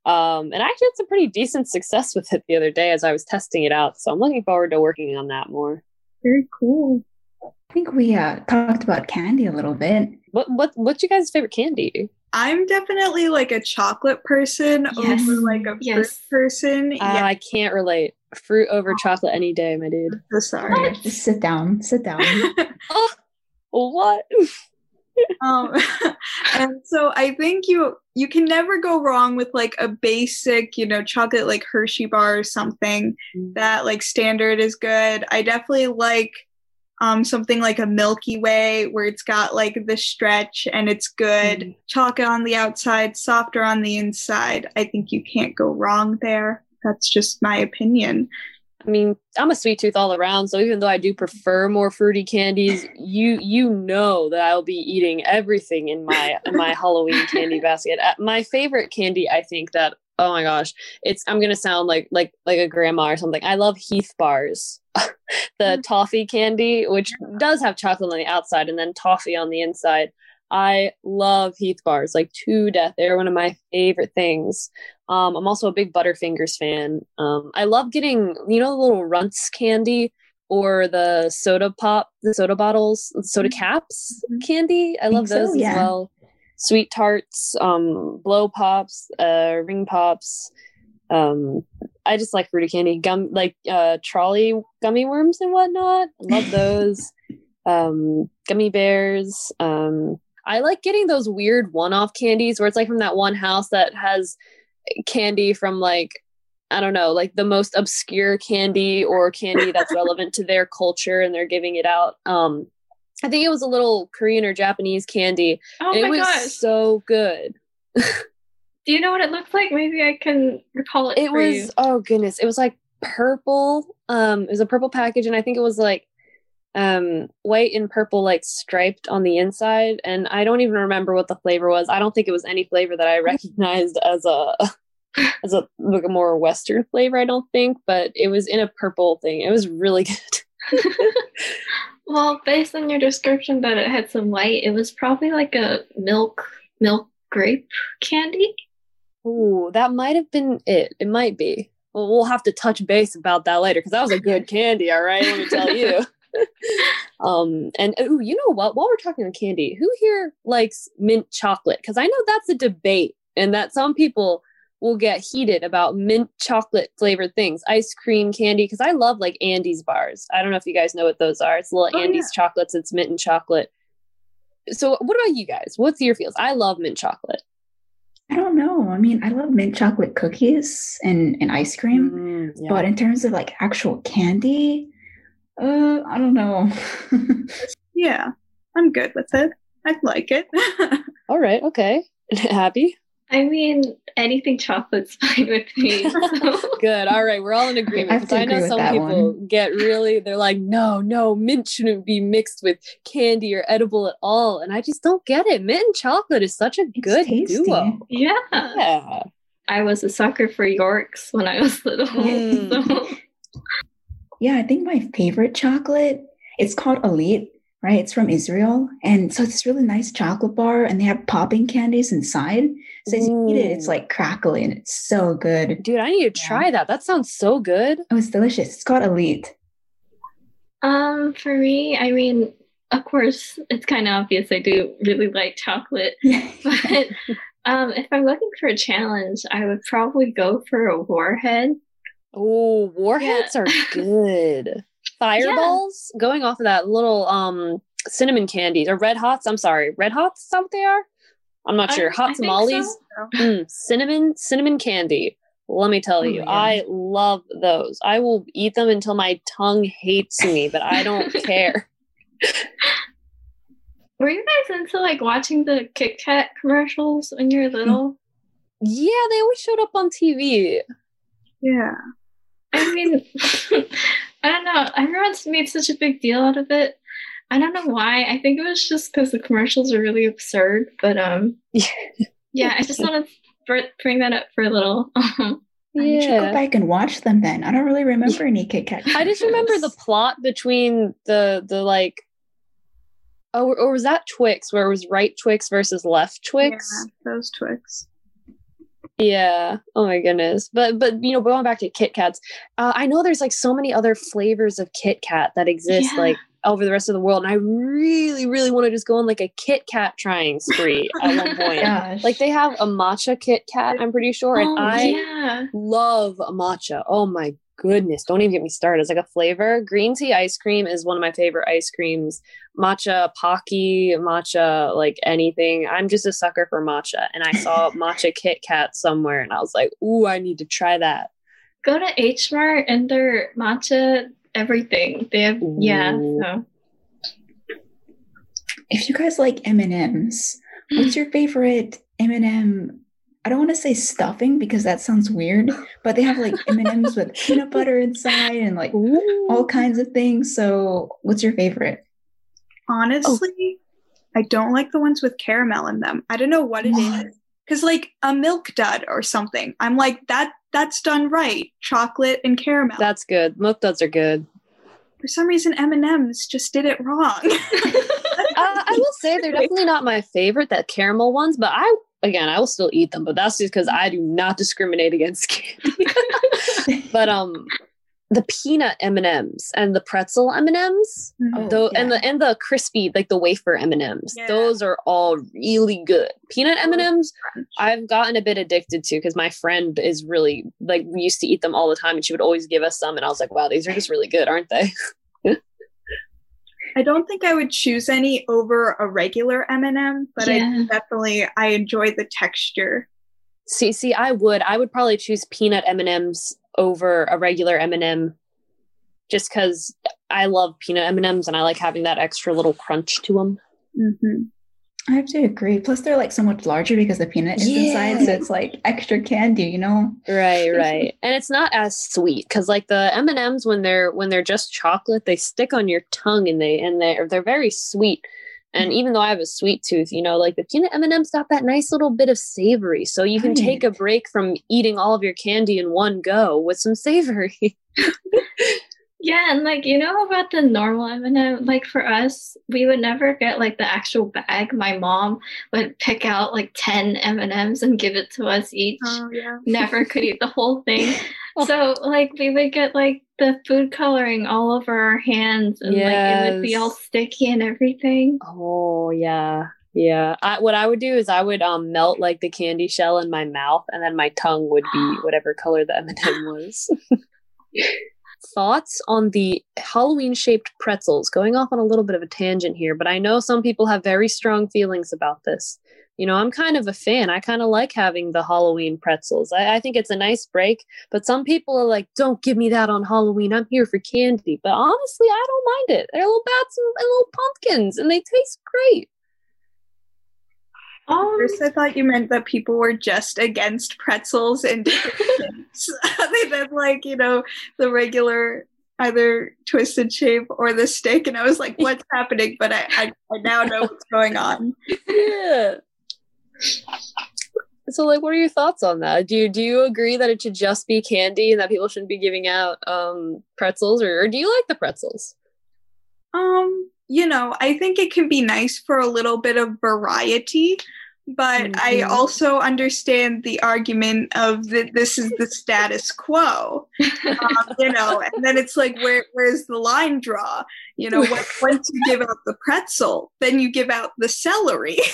Um, and I actually had some pretty decent success with it the other day as I was testing it out. So I'm looking forward to working on that more. Very cool. I think we uh, talked about candy a little bit. What what what's your guys' favorite candy? I'm definitely like a chocolate person Yes. over like a Yes. fruit person. Uh, yeah, I can't relate. Fruit over chocolate any day, my dude. so sorry. Just sit down. Sit down. Oh, what? um, and so I think you you can never go wrong with like a basic, you know, chocolate like Hershey bar or something. Mm. That like standard is good. I definitely like um something like a Milky Way where it's got like the stretch and it's good. Mm. Chocolate on the outside, softer on the inside. I think you can't go wrong there. That's just my opinion. I mean, I'm a sweet tooth all around, so even though I do prefer more fruity candies, you you know that I'll be eating everything in my my Halloween candy basket. Uh, My favorite candy, I think that oh my gosh, it's I'm gonna sound like like like a grandma or something. I love Heath bars, the toffee candy, which does have chocolate on the outside and then toffee on the inside. I love Heath bars like to death. They're one of my favorite things. Um, I'm also a big Butterfingers fan. Um, I love getting, you know, the little runts candy or the soda pop, the soda bottles, soda caps candy. I love Think so, those yeah. as well. Sweet tarts, um, blow pops, uh, ring pops. Um, I just like fruity candy, gum like uh, Trolli gummy worms and whatnot. I love those. um, gummy bears. Um, I like getting those weird one-off candies where it's like from that one house that has candy from like I don't know, like the most obscure candy or candy that's relevant to their culture and they're giving it out. Um I think it was a little Korean or Japanese candy. oh and it my was gosh. so good. Do you know what it looks like? Maybe I can recall it. It was you. oh goodness, it was like purple. Um it was a purple package and I think it was like um white and purple like striped on the inside and I don't even remember what the flavor was. I don't think it was any flavor that I recognized as a as a like a more western flavor, I don't think, but it was in a purple thing. It was really good. Well, based on your description that it had some white, it was probably like a milk milk grape candy. Ooh, that might have been it. It might be. Well, we'll have to touch base about that later because that was a good candy. All right, let me tell you. Um, and ooh, you know what? While we're talking on candy, who here likes mint chocolate? Because I know that's a debate, and that some people will get heated about mint chocolate flavored things, ice cream, candy. Because I love like Andes bars. I don't know if you guys know what those are. It's little oh, Andes yeah. chocolates. It's mint and chocolate. So, what about you guys? What's your feels? I love mint chocolate. I don't know. I mean, I love mint chocolate cookies and, and ice cream, mm, yeah. but in terms of like actual candy, uh, I don't know. yeah, I'm good with it. I like it. All right. Okay. Happy? I mean, anything chocolate's fine with me. So. Good. All right. We're all in agreement. Because I, I, know some people one. get really, they're like, no, no, mint shouldn't be mixed with candy or edible at all. And I just don't get it. Mint and chocolate is such a it's good tasty. duo. Yeah. Yeah. I was a sucker for Yorks when I was little. Mm. So. Yeah, I think my favorite chocolate, it's called Elite right? It's from Israel. And so it's this really nice chocolate bar and they have popping candies inside. So as you eat it, it's like crackly and it's so good. Dude, I need to try yeah. that. That sounds so good. Oh, it's delicious. It's called Elite. Um, for me, I mean, of course, it's kind of obvious I do really like chocolate. but um, if I'm looking for a challenge, I would probably go for a warhead. Oh, warheads yeah. are good. Fireballs? Yeah. going off of that little um cinnamon candies or red hots i'm sorry red hots is that what they are? I'm not sure. Hot tamales? So. mm, cinnamon cinnamon candy. Let me tell oh you i love those. I will eat them until my tongue hates me but i don't care. Were you guys into like watching the kit kat commercials when you were little? Yeah they always showed up on tv yeah i mean I don't know. Everyone's made such a big deal out of it. I don't know why. I think it was just because the commercials are really absurd. But um, yeah, I just want to bring that up for a little. yeah. You should go back and watch them then. I don't really remember any Kit Kat. I just remember the plot between the the like. Oh, or was that Twix where it was right Twix versus left Twix? Yeah, those Twix. Yeah. Oh my goodness. But but you know, going back to Kit Kats, uh, I know there's like so many other flavors of Kit Kat that exist yeah. like over the rest of the world, and I really really want to just go on like a Kit Kat trying spree at one point. Gosh. Like they have a matcha Kit Kat, I'm pretty sure, and oh, I yeah. love matcha. Oh my goodness, don't even get me started. It's like a flavor. Green tea ice cream is one of my favorite ice creams. Matcha, Pocky, matcha, like anything. I'm just a sucker for matcha. And I saw matcha Kit Kat somewhere and I was like, ooh, I need to try that. Go to H Mart and their matcha everything. They have ooh. yeah. So. If you guys like M&Ms, what's your favorite M&M I don't want to say stuffing because that sounds weird, but they have like M&Ms with peanut butter inside and like Ooh. all kinds of things. So, what's your favorite? Honestly, oh. I don't like the ones with caramel in them. I don't know what it what? is. Cuz like a milk dud or something. I'm like that that's done right. Chocolate and caramel. That's good. Milk duds are good. For some reason M&Ms just did it wrong. uh, I will say they're definitely not my favorite, that caramel ones, but I again, I will still eat them, but that's just because I do not discriminate against candy. but um, the peanut M and M's and the pretzel M and M's, mm-hmm. oh, yeah. and the and the crispy like the wafer M and M's, those are all really good. Peanut M and M's, I've gotten a bit addicted to because my friend is really like we used to eat them all the time, and she would always give us some, and I was like, wow, these are just really good, aren't they? I don't think I would choose any over a regular M&M, but yeah. I definitely I enjoy the texture. See, see, I would. I would probably choose peanut M&Ms over a regular M&M just cuz I love peanut M&Ms and I like having that extra little crunch to them. Mm-hmm. I have to agree. Plus, they're like so much larger because the peanut is yeah. inside, so it's like extra candy, you know? Right, right. and it's not as sweet because, like the M and M's, when they're when they're just chocolate, they stick on your tongue and they and they're they're very sweet. And mm. even though I have a sweet tooth, you know, like the peanut M and M's got that nice little bit of savory, so you can right. take a break from eating all of your candy in one go with some savory. Yeah, and like you know about the normal M&M, like for us, we would never get like the actual bag. My mom would pick out like ten M and M's and give it to us each. Oh, yeah. Never could eat the whole thing. So like we would get like the food coloring all over our hands, and yes. like it would be all sticky and everything. Oh yeah, Yeah, I, what I would do is I would um melt like the candy shell in my mouth, and then my tongue would be whatever color the M and m was. Thoughts on the Halloween shaped pretzels? Going off on a little bit of a tangent here, but I know some people have very strong feelings about this. You know, I'm kind of a fan. I kind of like having the Halloween pretzels. I, I think it's a nice break, but some people are like, don't give me that on Halloween. I'm here for candy. But honestly, I don't mind it. They're little bats and, and little pumpkins, and they taste great. Um, First, I thought you meant that people were just against pretzels and other than like you know the regular either twisted shape or the stick, and I was like, "What's happening?" But I, I, I now know what's going on. Yeah. So, like, what are your thoughts on that? Do you do you agree that it should just be candy and that people shouldn't be giving out um, pretzels, or, or do you like the pretzels? Um, you know, I think it can be nice for a little bit of variety, but mm-hmm. I also understand the argument of that this is the status quo. um, you know, and then it's like, where where's the line draw? You know, once you give out the pretzel, then you give out the celery.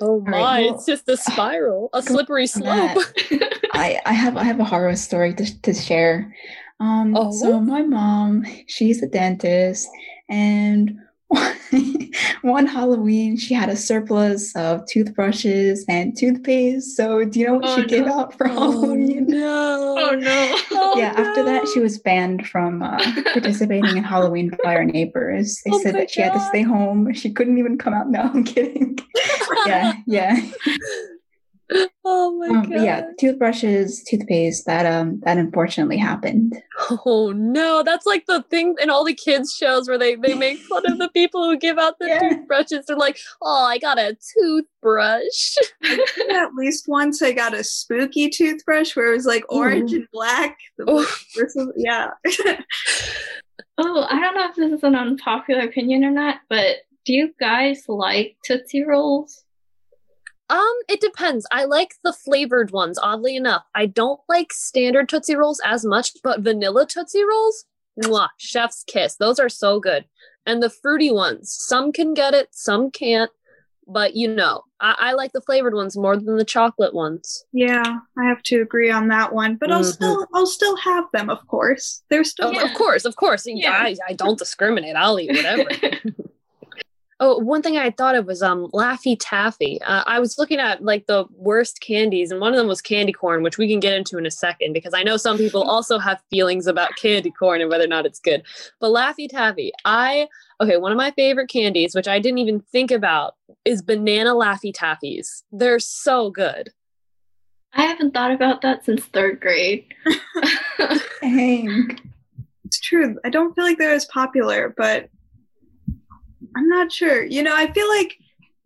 oh my! Right, well, it's just a spiral, a slippery slope. I, I have I have a horror story to, to share. Um, oh. So my mom, she's a dentist, and one Halloween she had a surplus of toothbrushes and toothpaste. So do you know what oh, she no. gave out for oh, Halloween? No! Oh no! Oh, yeah. No. After that, she was banned from uh, participating in Halloween by her neighbors. They oh said that God. she had to stay home. She couldn't even come out. No, I'm kidding. yeah, yeah. oh my um, god! Yeah, toothbrushes, toothpaste. That um, that unfortunately happened. Oh no, that's like the thing in all the kids shows where they they make fun of the people who give out the yeah. toothbrushes. They're like, "Oh, I got a toothbrush." At least once I got a spooky toothbrush where it was like orange Ooh. and black. Versus, yeah. oh, I don't know if this is an unpopular opinion or not, but do you guys like Tootsie Rolls? Um, it depends. I like the flavored ones, oddly enough. I don't like standard Tootsie Rolls as much, but vanilla Tootsie Rolls, mwah, chef's kiss. Those are so good. And the fruity ones, some can get it, some can't. But you know, I, I like the flavored ones more than the chocolate ones. Yeah, I have to agree on that one. But mm-hmm. I'll still I'll still have them, of course. They're still yeah. of course, of course. Yeah. I, I don't discriminate. I'll eat whatever. Oh, one thing I thought of was um Laffy Taffy. Uh, I was looking at like the worst candies, and one of them was candy corn, which we can get into in a second because I know some people also have feelings about candy corn and whether or not it's good. But Laffy Taffy, I okay, one of my favorite candies, which I didn't even think about, is banana Laffy Taffies. They're so good. I haven't thought about that since third grade. Dang. It's true. I don't feel like they're as popular, but I'm not sure. You know, I feel like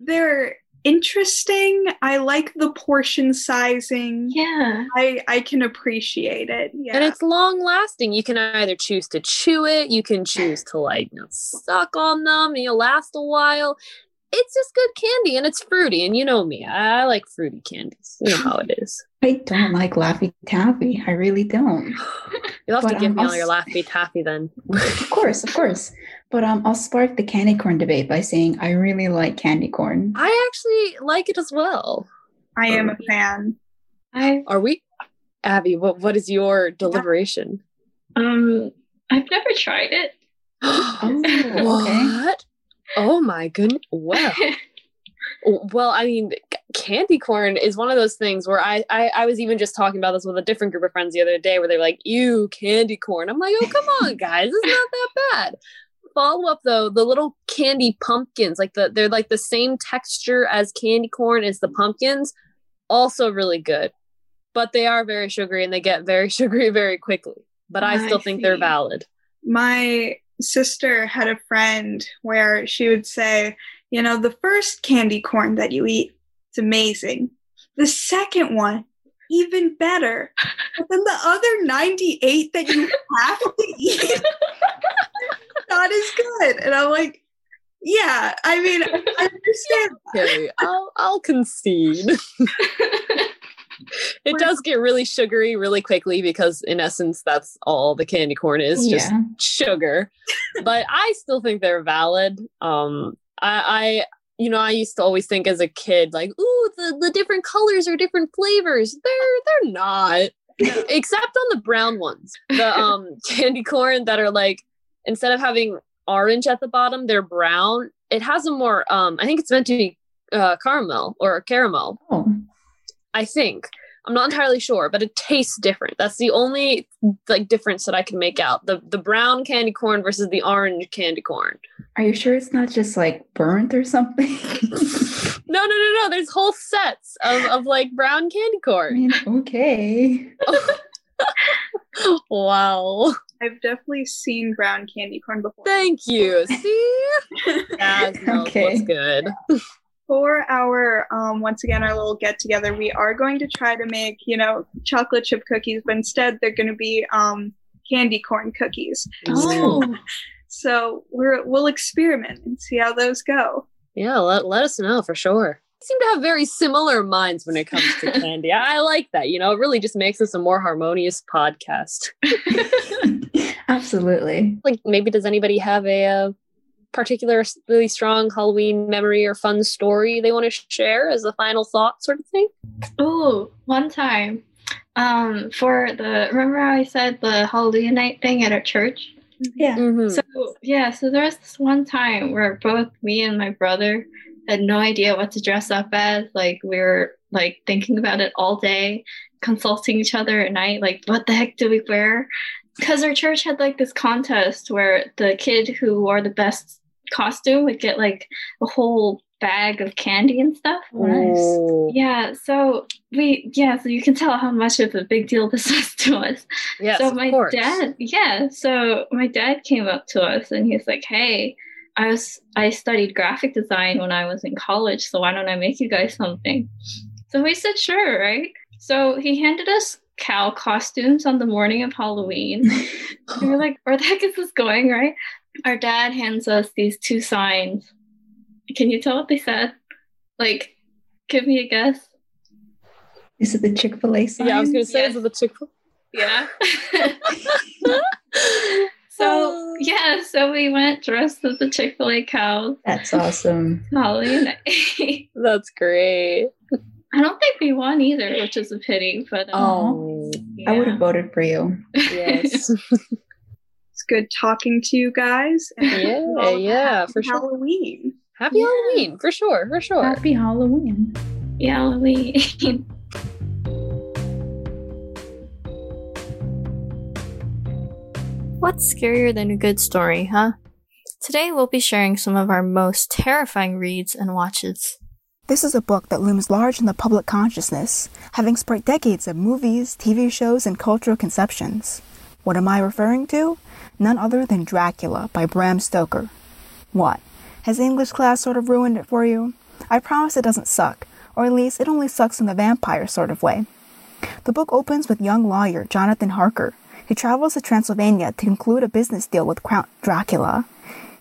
they're interesting. I like the portion sizing. Yeah. I I can appreciate it. Yeah. And it's long lasting. You can either choose to chew it, you can choose to like you know, suck on them, and you'll last a while it's just good candy and it's fruity. And you know me, I like fruity candies. You know how it is. I don't like Laffy Taffy. I really don't. You'll have but, to give um, me all your Laffy Taffy then. of course, of course. But um, I'll spark the candy corn debate by saying I really like candy corn. I actually like it as well. I am a fan. I are we, Abby? What what is your deliberation? Um, I've never tried it. oh, okay. What? Oh my goodness. Well. well, I mean, candy corn is one of those things where I, I I was even just talking about this with a different group of friends the other day where they're like, "Ew, candy corn." I'm like, "Oh, come on, guys, it's not that bad." Follow up though, the little candy pumpkins, like the they're like the same texture as candy corn as the pumpkins, also really good. But they are very sugary and they get very sugary very quickly. But I still I think they're valid. My sister had a friend where she would say, you know, the first candy corn that you eat, it's amazing. The second one, even better. But then the other 98 that you have to eat, not as good. And I'm like, yeah, I mean, I understand. Okay, I'll, I'll concede. it does get really sugary really quickly because in essence that's all the candy corn is just Yeah. sugar but i still think they're valid um i i you know i used to always think as a kid like ooh the, the different colors are different flavors they're they're not except on the brown ones the um candy corn that are like instead of having orange at the bottom they're brown it has a more um i think it's meant to be uh caramel or caramel Oh, I think. I'm not entirely sure, but it tastes different. That's the only like difference that I can make out. The the brown candy corn versus the orange candy corn. are you sure it's not just like burnt or something? No, no, no, no. There's whole sets of, of like brown candy I corn. mean, okay. wow. I've definitely seen brown candy corn before. Thank you. See? That Okay. what's good. For our um, once again our little get together, we are going to try to make you know chocolate chip cookies, but instead they're going to be um, candy corn cookies. Oh, So we're we'll experiment and see how those go. Yeah, let, let us know for sure. We seem to have very similar minds when it comes to candy. I, I like that. You know, it really just makes us a more harmonious podcast. Absolutely. like maybe does anybody have a, uh particular really strong halloween memory or fun story they want to share as a final thought sort of thing oh, one time, um, for the remember how I said the Halloween night thing at our church. Yeah. Mm-hmm. So yeah, so there was this one time where both me and my brother had no idea what to dress up as. Like we were like thinking about it all day, consulting each other at night. Like what the heck do we wear? Because our church had like this contest where the kid who wore the best costume would get like a whole bag of candy and stuff. Nice. Yeah, so we yeah, so you can tell how much of a big deal this was to us yes so my dad yeah so my dad came up to us and he's like hey i was i studied graphic design when i was in college so why don't i make you guys something? So we said sure right? So he handed us cow costumes on the morning of halloween. And we're like where the heck is this going right? Our dad hands us these two signs. Can you tell what they said? Like give me a guess. Is it the Chick fil A sign? yeah i was gonna say Yes. is it the Chick fil A? yeah So yeah, so we went dressed as the Chick Fil A cows. That's awesome. Halloween. that's great I don't think we won either, which is a pity. But um, oh yeah. I would have voted for you. yes It's good talking to you guys. And yeah yeah for sure Halloween. happy Yeah. halloween for sure for sure Happy Halloween. yeah, Halloween. What's scarier than a good story, huh? Today we'll be sharing some of our most terrifying reads and watches. This is a book that looms large in the public consciousness, having sparked decades of movies, TV shows, and cultural conceptions. What am I referring to? None other than Dracula by Bram Stoker. What? Has English class sort of ruined it for you? I promise it doesn't suck, or at least it only sucks in the vampire sort of way. The book opens with young lawyer Jonathan Harker, who travels to Transylvania to conclude a business deal with Count Dracula.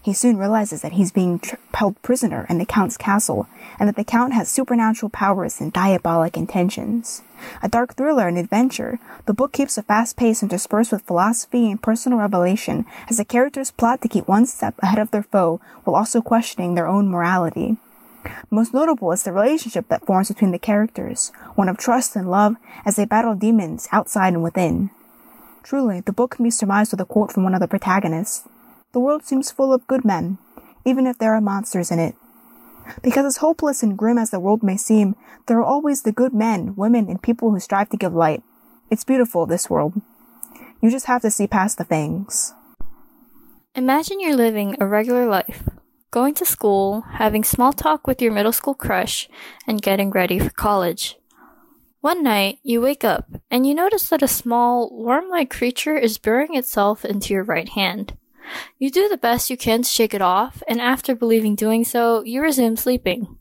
He soon realizes that he's being tr- held prisoner in the Count's castle, and that the Count has supernatural powers and diabolic intentions. A dark thriller and adventure, the book keeps a fast pace interspersed with philosophy and personal revelation as the characters plot to keep one step ahead of their foe while also questioning their own morality. Most notable is the relationship that forms between the characters, one of trust and love as they battle demons outside and within. Truly, the book can be surmised with a quote from one of the protagonists. The world seems full of good men, even if there are monsters in it. Because as hopeless and grim as the world may seem, there are always the good men, women, and people who strive to give light. It's beautiful, this world. You just have to see past the fangs. Imagine you're living a regular life, going to school, having small talk with your middle school crush, and getting ready for college. One night, you wake up and you notice that a small, worm like creature is burrowing itself into your right hand. You do the best you can to shake it off, and after believing doing so, you resume sleeping.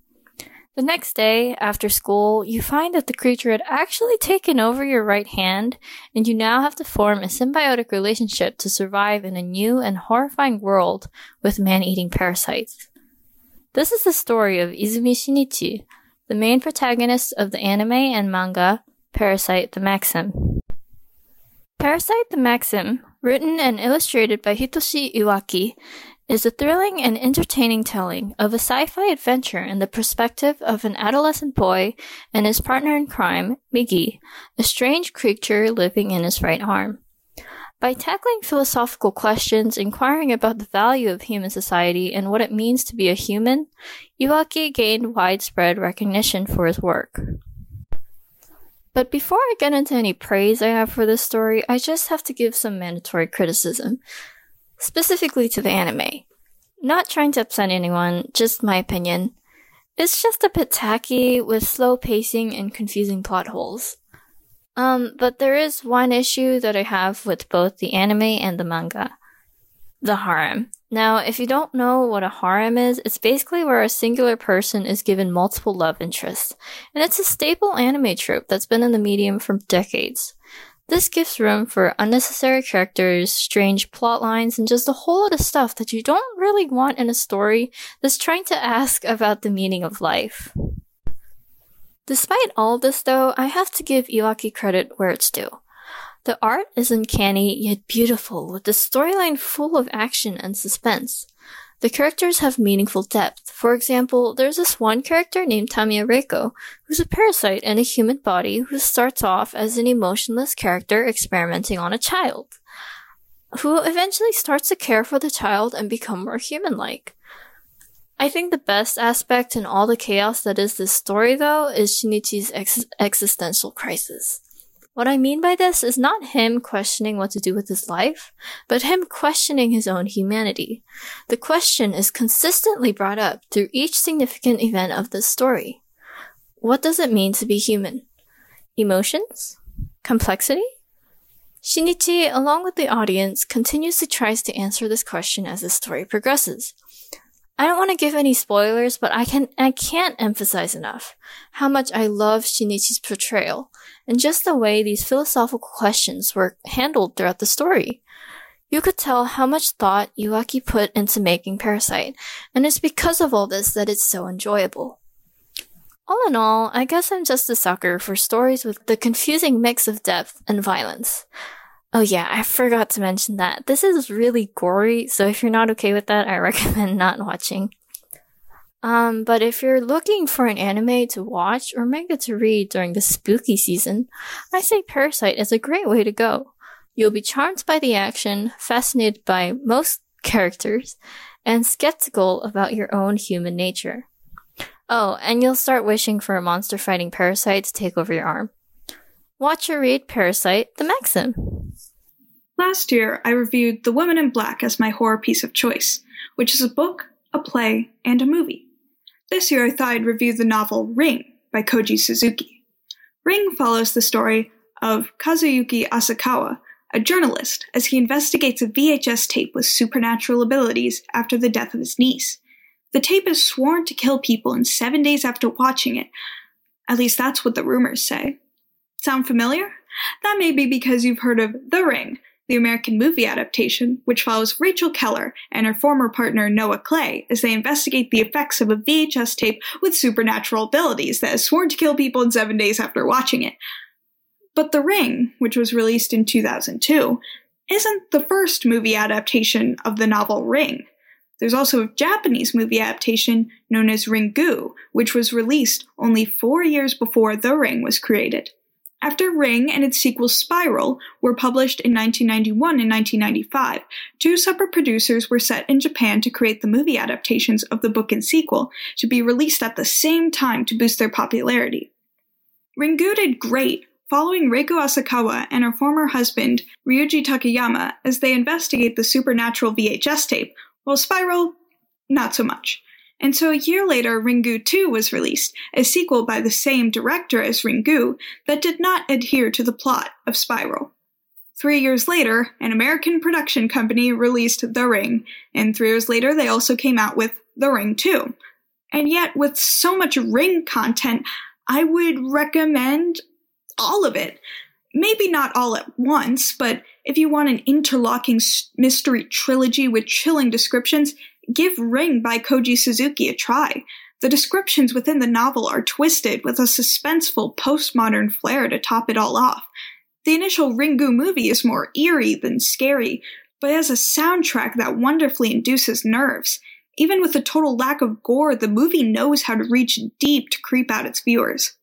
The next day, after school, you find that the creature had actually taken over your right hand, and you now have to form a symbiotic relationship to survive in a new and horrifying world with man eating parasites. This is the story of Izumi Shinichi, the main protagonist of the anime and manga Parasyte the Maxim. Parasyte the Maxim, written and illustrated by Hitoshi Iwaki, is a thrilling and entertaining telling of a sci-fi adventure in the perspective of an adolescent boy and his partner in crime, Migi, a strange creature living in his right arm. By tackling philosophical questions inquiring about the value of human society and what it means to be a human, Iwaki gained widespread recognition for his work. But before I get into any praise I have for this story, I just have to give some mandatory criticism specifically to the anime. Not trying to upset anyone, just my opinion. It's just a bit tacky with slow pacing and confusing plot holes. Um, but there is one issue that I have with both the anime and the manga. The harem. Now, if you don't know what a harem is, it's basically where a singular person is given multiple love interests. And it's a staple anime trope that's been in the medium for decades. This gives room for unnecessary characters, strange plot lines, and just a whole lot of stuff that you don't really want in a story that's trying to ask about the meaning of life. Despite all this though, I have to give Iwaki credit where it's due. The art is uncanny yet beautiful, with the storyline full of action and suspense. The characters have meaningful depth. For example, there's this one character named Tamiya Reiko, who's a parasite in a human body who starts off as an emotionless character experimenting on a child, who eventually starts to care for the child and become more human-like. I think the best aspect in all the chaos that is this story, though, is Shinichi's ex- existential crisis. What I mean by this is not him questioning what to do with his life, but him questioning his own humanity. The question is consistently brought up through each significant event of this story. What does it mean to be human? Emotions? Complexity? Shinichi, along with the audience, continuously tries to answer this question as the story progresses. I don't want to give any spoilers, but I can I can't emphasize enough how much I love Shinichi's portrayal and just the way these philosophical questions were handled throughout the story. You could tell how much thought Iwaki put into making Parasyte, and it's because of all this that it's so enjoyable. All in all, I guess I'm just a sucker for stories with the confusing mix of depth and violence. Oh yeah, I forgot to mention that. This is really gory, so if you're not okay with that, I recommend not watching. Um, but if you're looking for an anime to watch or manga to read during the spooky season, I say Parasyte is a great way to go. You'll be charmed by the action, fascinated by most characters, and skeptical about your own human nature. Oh, and you'll start wishing for a monster fighting parasite to take over your arm. Watch or read Parasyte the Maxim. Last year, I reviewed The Woman in Black as my horror piece of choice, which is a book, a play, and a movie. This year, I thought I'd review the novel Ring by Koji Suzuki. Ring follows the story of Kazuyuki Asakawa, a journalist, as he investigates a VHS tape with supernatural abilities after the death of his niece. The tape is sworn to kill people in seven days after watching it. At least that's what the rumors say. Sound familiar? That may be because you've heard of The Ring, the American movie adaptation, which follows Rachel Keller and her former partner Noah Clay as they investigate the effects of a VHS tape with supernatural abilities that is sworn to kill people in seven days after watching it. But The Ring, which was released in 2002, isn't the first movie adaptation of the novel Ring. There's also a Japanese movie adaptation known as Ringu, which was released only four years before The Ring was created. After Ring and its sequel Spiral were published in 1991 and 1995, two separate producers were set in Japan to create the movie adaptations of the book and sequel to be released at the same time to boost their popularity. Ringu did great, following Reiko Asakawa and her former husband, Ryuji Takayama, as they investigate the supernatural VHS tape, while Spiral, not so much. And so a year later, Ringu 2 was released, a sequel by the same director as Ringu that did not adhere to the plot of Spiral. Three years later, an American production company released The Ring, and three years later, they also came out with The Ring 2. And yet, with so much Ring content, I would recommend all of it. Maybe not all at once, but if you want an interlocking mystery trilogy with chilling descriptions, give Ring by Koji Suzuki a try. The descriptions within the novel are twisted with a suspenseful postmodern flair to top it all off. The initial Ringu movie is more eerie than scary, but has a soundtrack that wonderfully induces nerves. Even with a total lack of gore, the movie knows how to reach deep to creep out its viewers.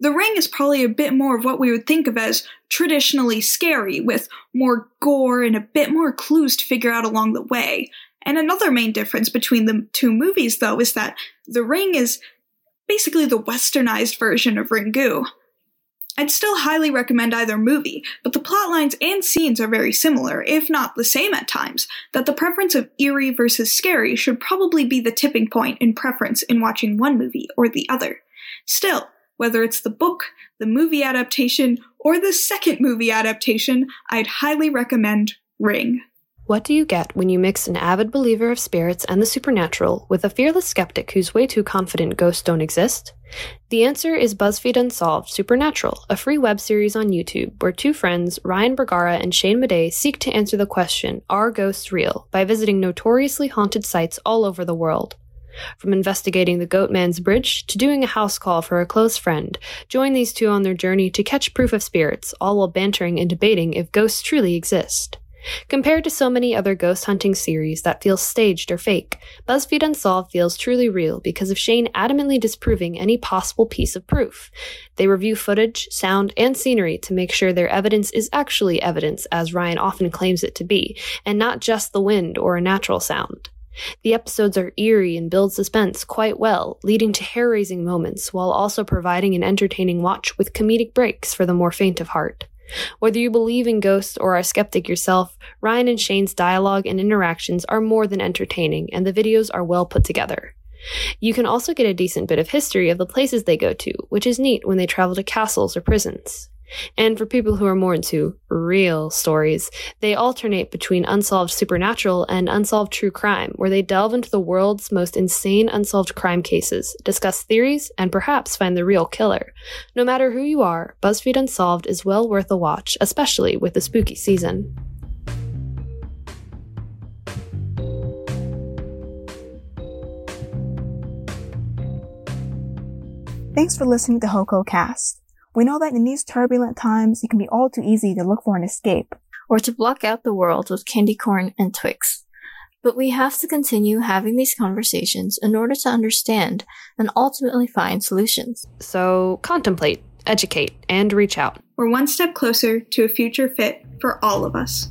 The Ring is probably a bit more of what we would think of as traditionally scary, with more gore and a bit more clues to figure out along the way. And another main difference between the two movies, though, is that The Ring is basically the westernized version of Ringu. I'd still highly recommend either movie, but the plotlines and scenes are very similar, if not the same at times, that the preference of eerie versus scary should probably be the tipping point in preference in watching one movie or the other. Still, whether it's the book, the movie adaptation, or the second movie adaptation, I'd highly recommend Ring. What do you get when you mix an avid believer of spirits and the supernatural with a fearless skeptic who's way too confident ghosts don't exist? The answer is BuzzFeed Unsolved Supernatural, a free web series on YouTube where two friends, Ryan Bergara and Shane Madej, seek to answer the question, Are ghosts real? by visiting notoriously haunted sites all over the world. From investigating the Goatman's Bridge to doing a house call for a close friend, join these two on their journey to catch proof of spirits, all while bantering and debating if ghosts truly exist. Compared to so many other ghost hunting series that feel staged or fake, BuzzFeed Unsolved feels truly real because of Shane adamantly disproving any possible piece of proof. They review footage, sound, and scenery to make sure their evidence is actually evidence, as Ryan often claims it to be, and not just the wind or a natural sound. The episodes are eerie and build suspense quite well, leading to hair raising moments while also providing an entertaining watch with comedic breaks for the more faint of heart. Whether you believe in ghosts or are a skeptic yourself, Ryan and Shane's dialogue and interactions are more than entertaining, and the videos are well put together. You can also get a decent bit of history of the places they go to, which is neat when they travel to castles or prisons. And for people who are more into real stories, they alternate between unsolved supernatural and unsolved true crime, where they delve into the world's most insane unsolved crime cases, discuss theories, and perhaps find the real killer. No matter who you are, BuzzFeed Unsolved is well worth a watch, especially with the spooky season. Thanks for listening to Hoko Cast. We know that in these turbulent times, it can be all too easy to look for an escape. Or to block out the world with candy corn and Twix. But we have to continue having these conversations in order to understand and ultimately find solutions. So contemplate, educate, and reach out. We're one step closer to a future fit for all of us.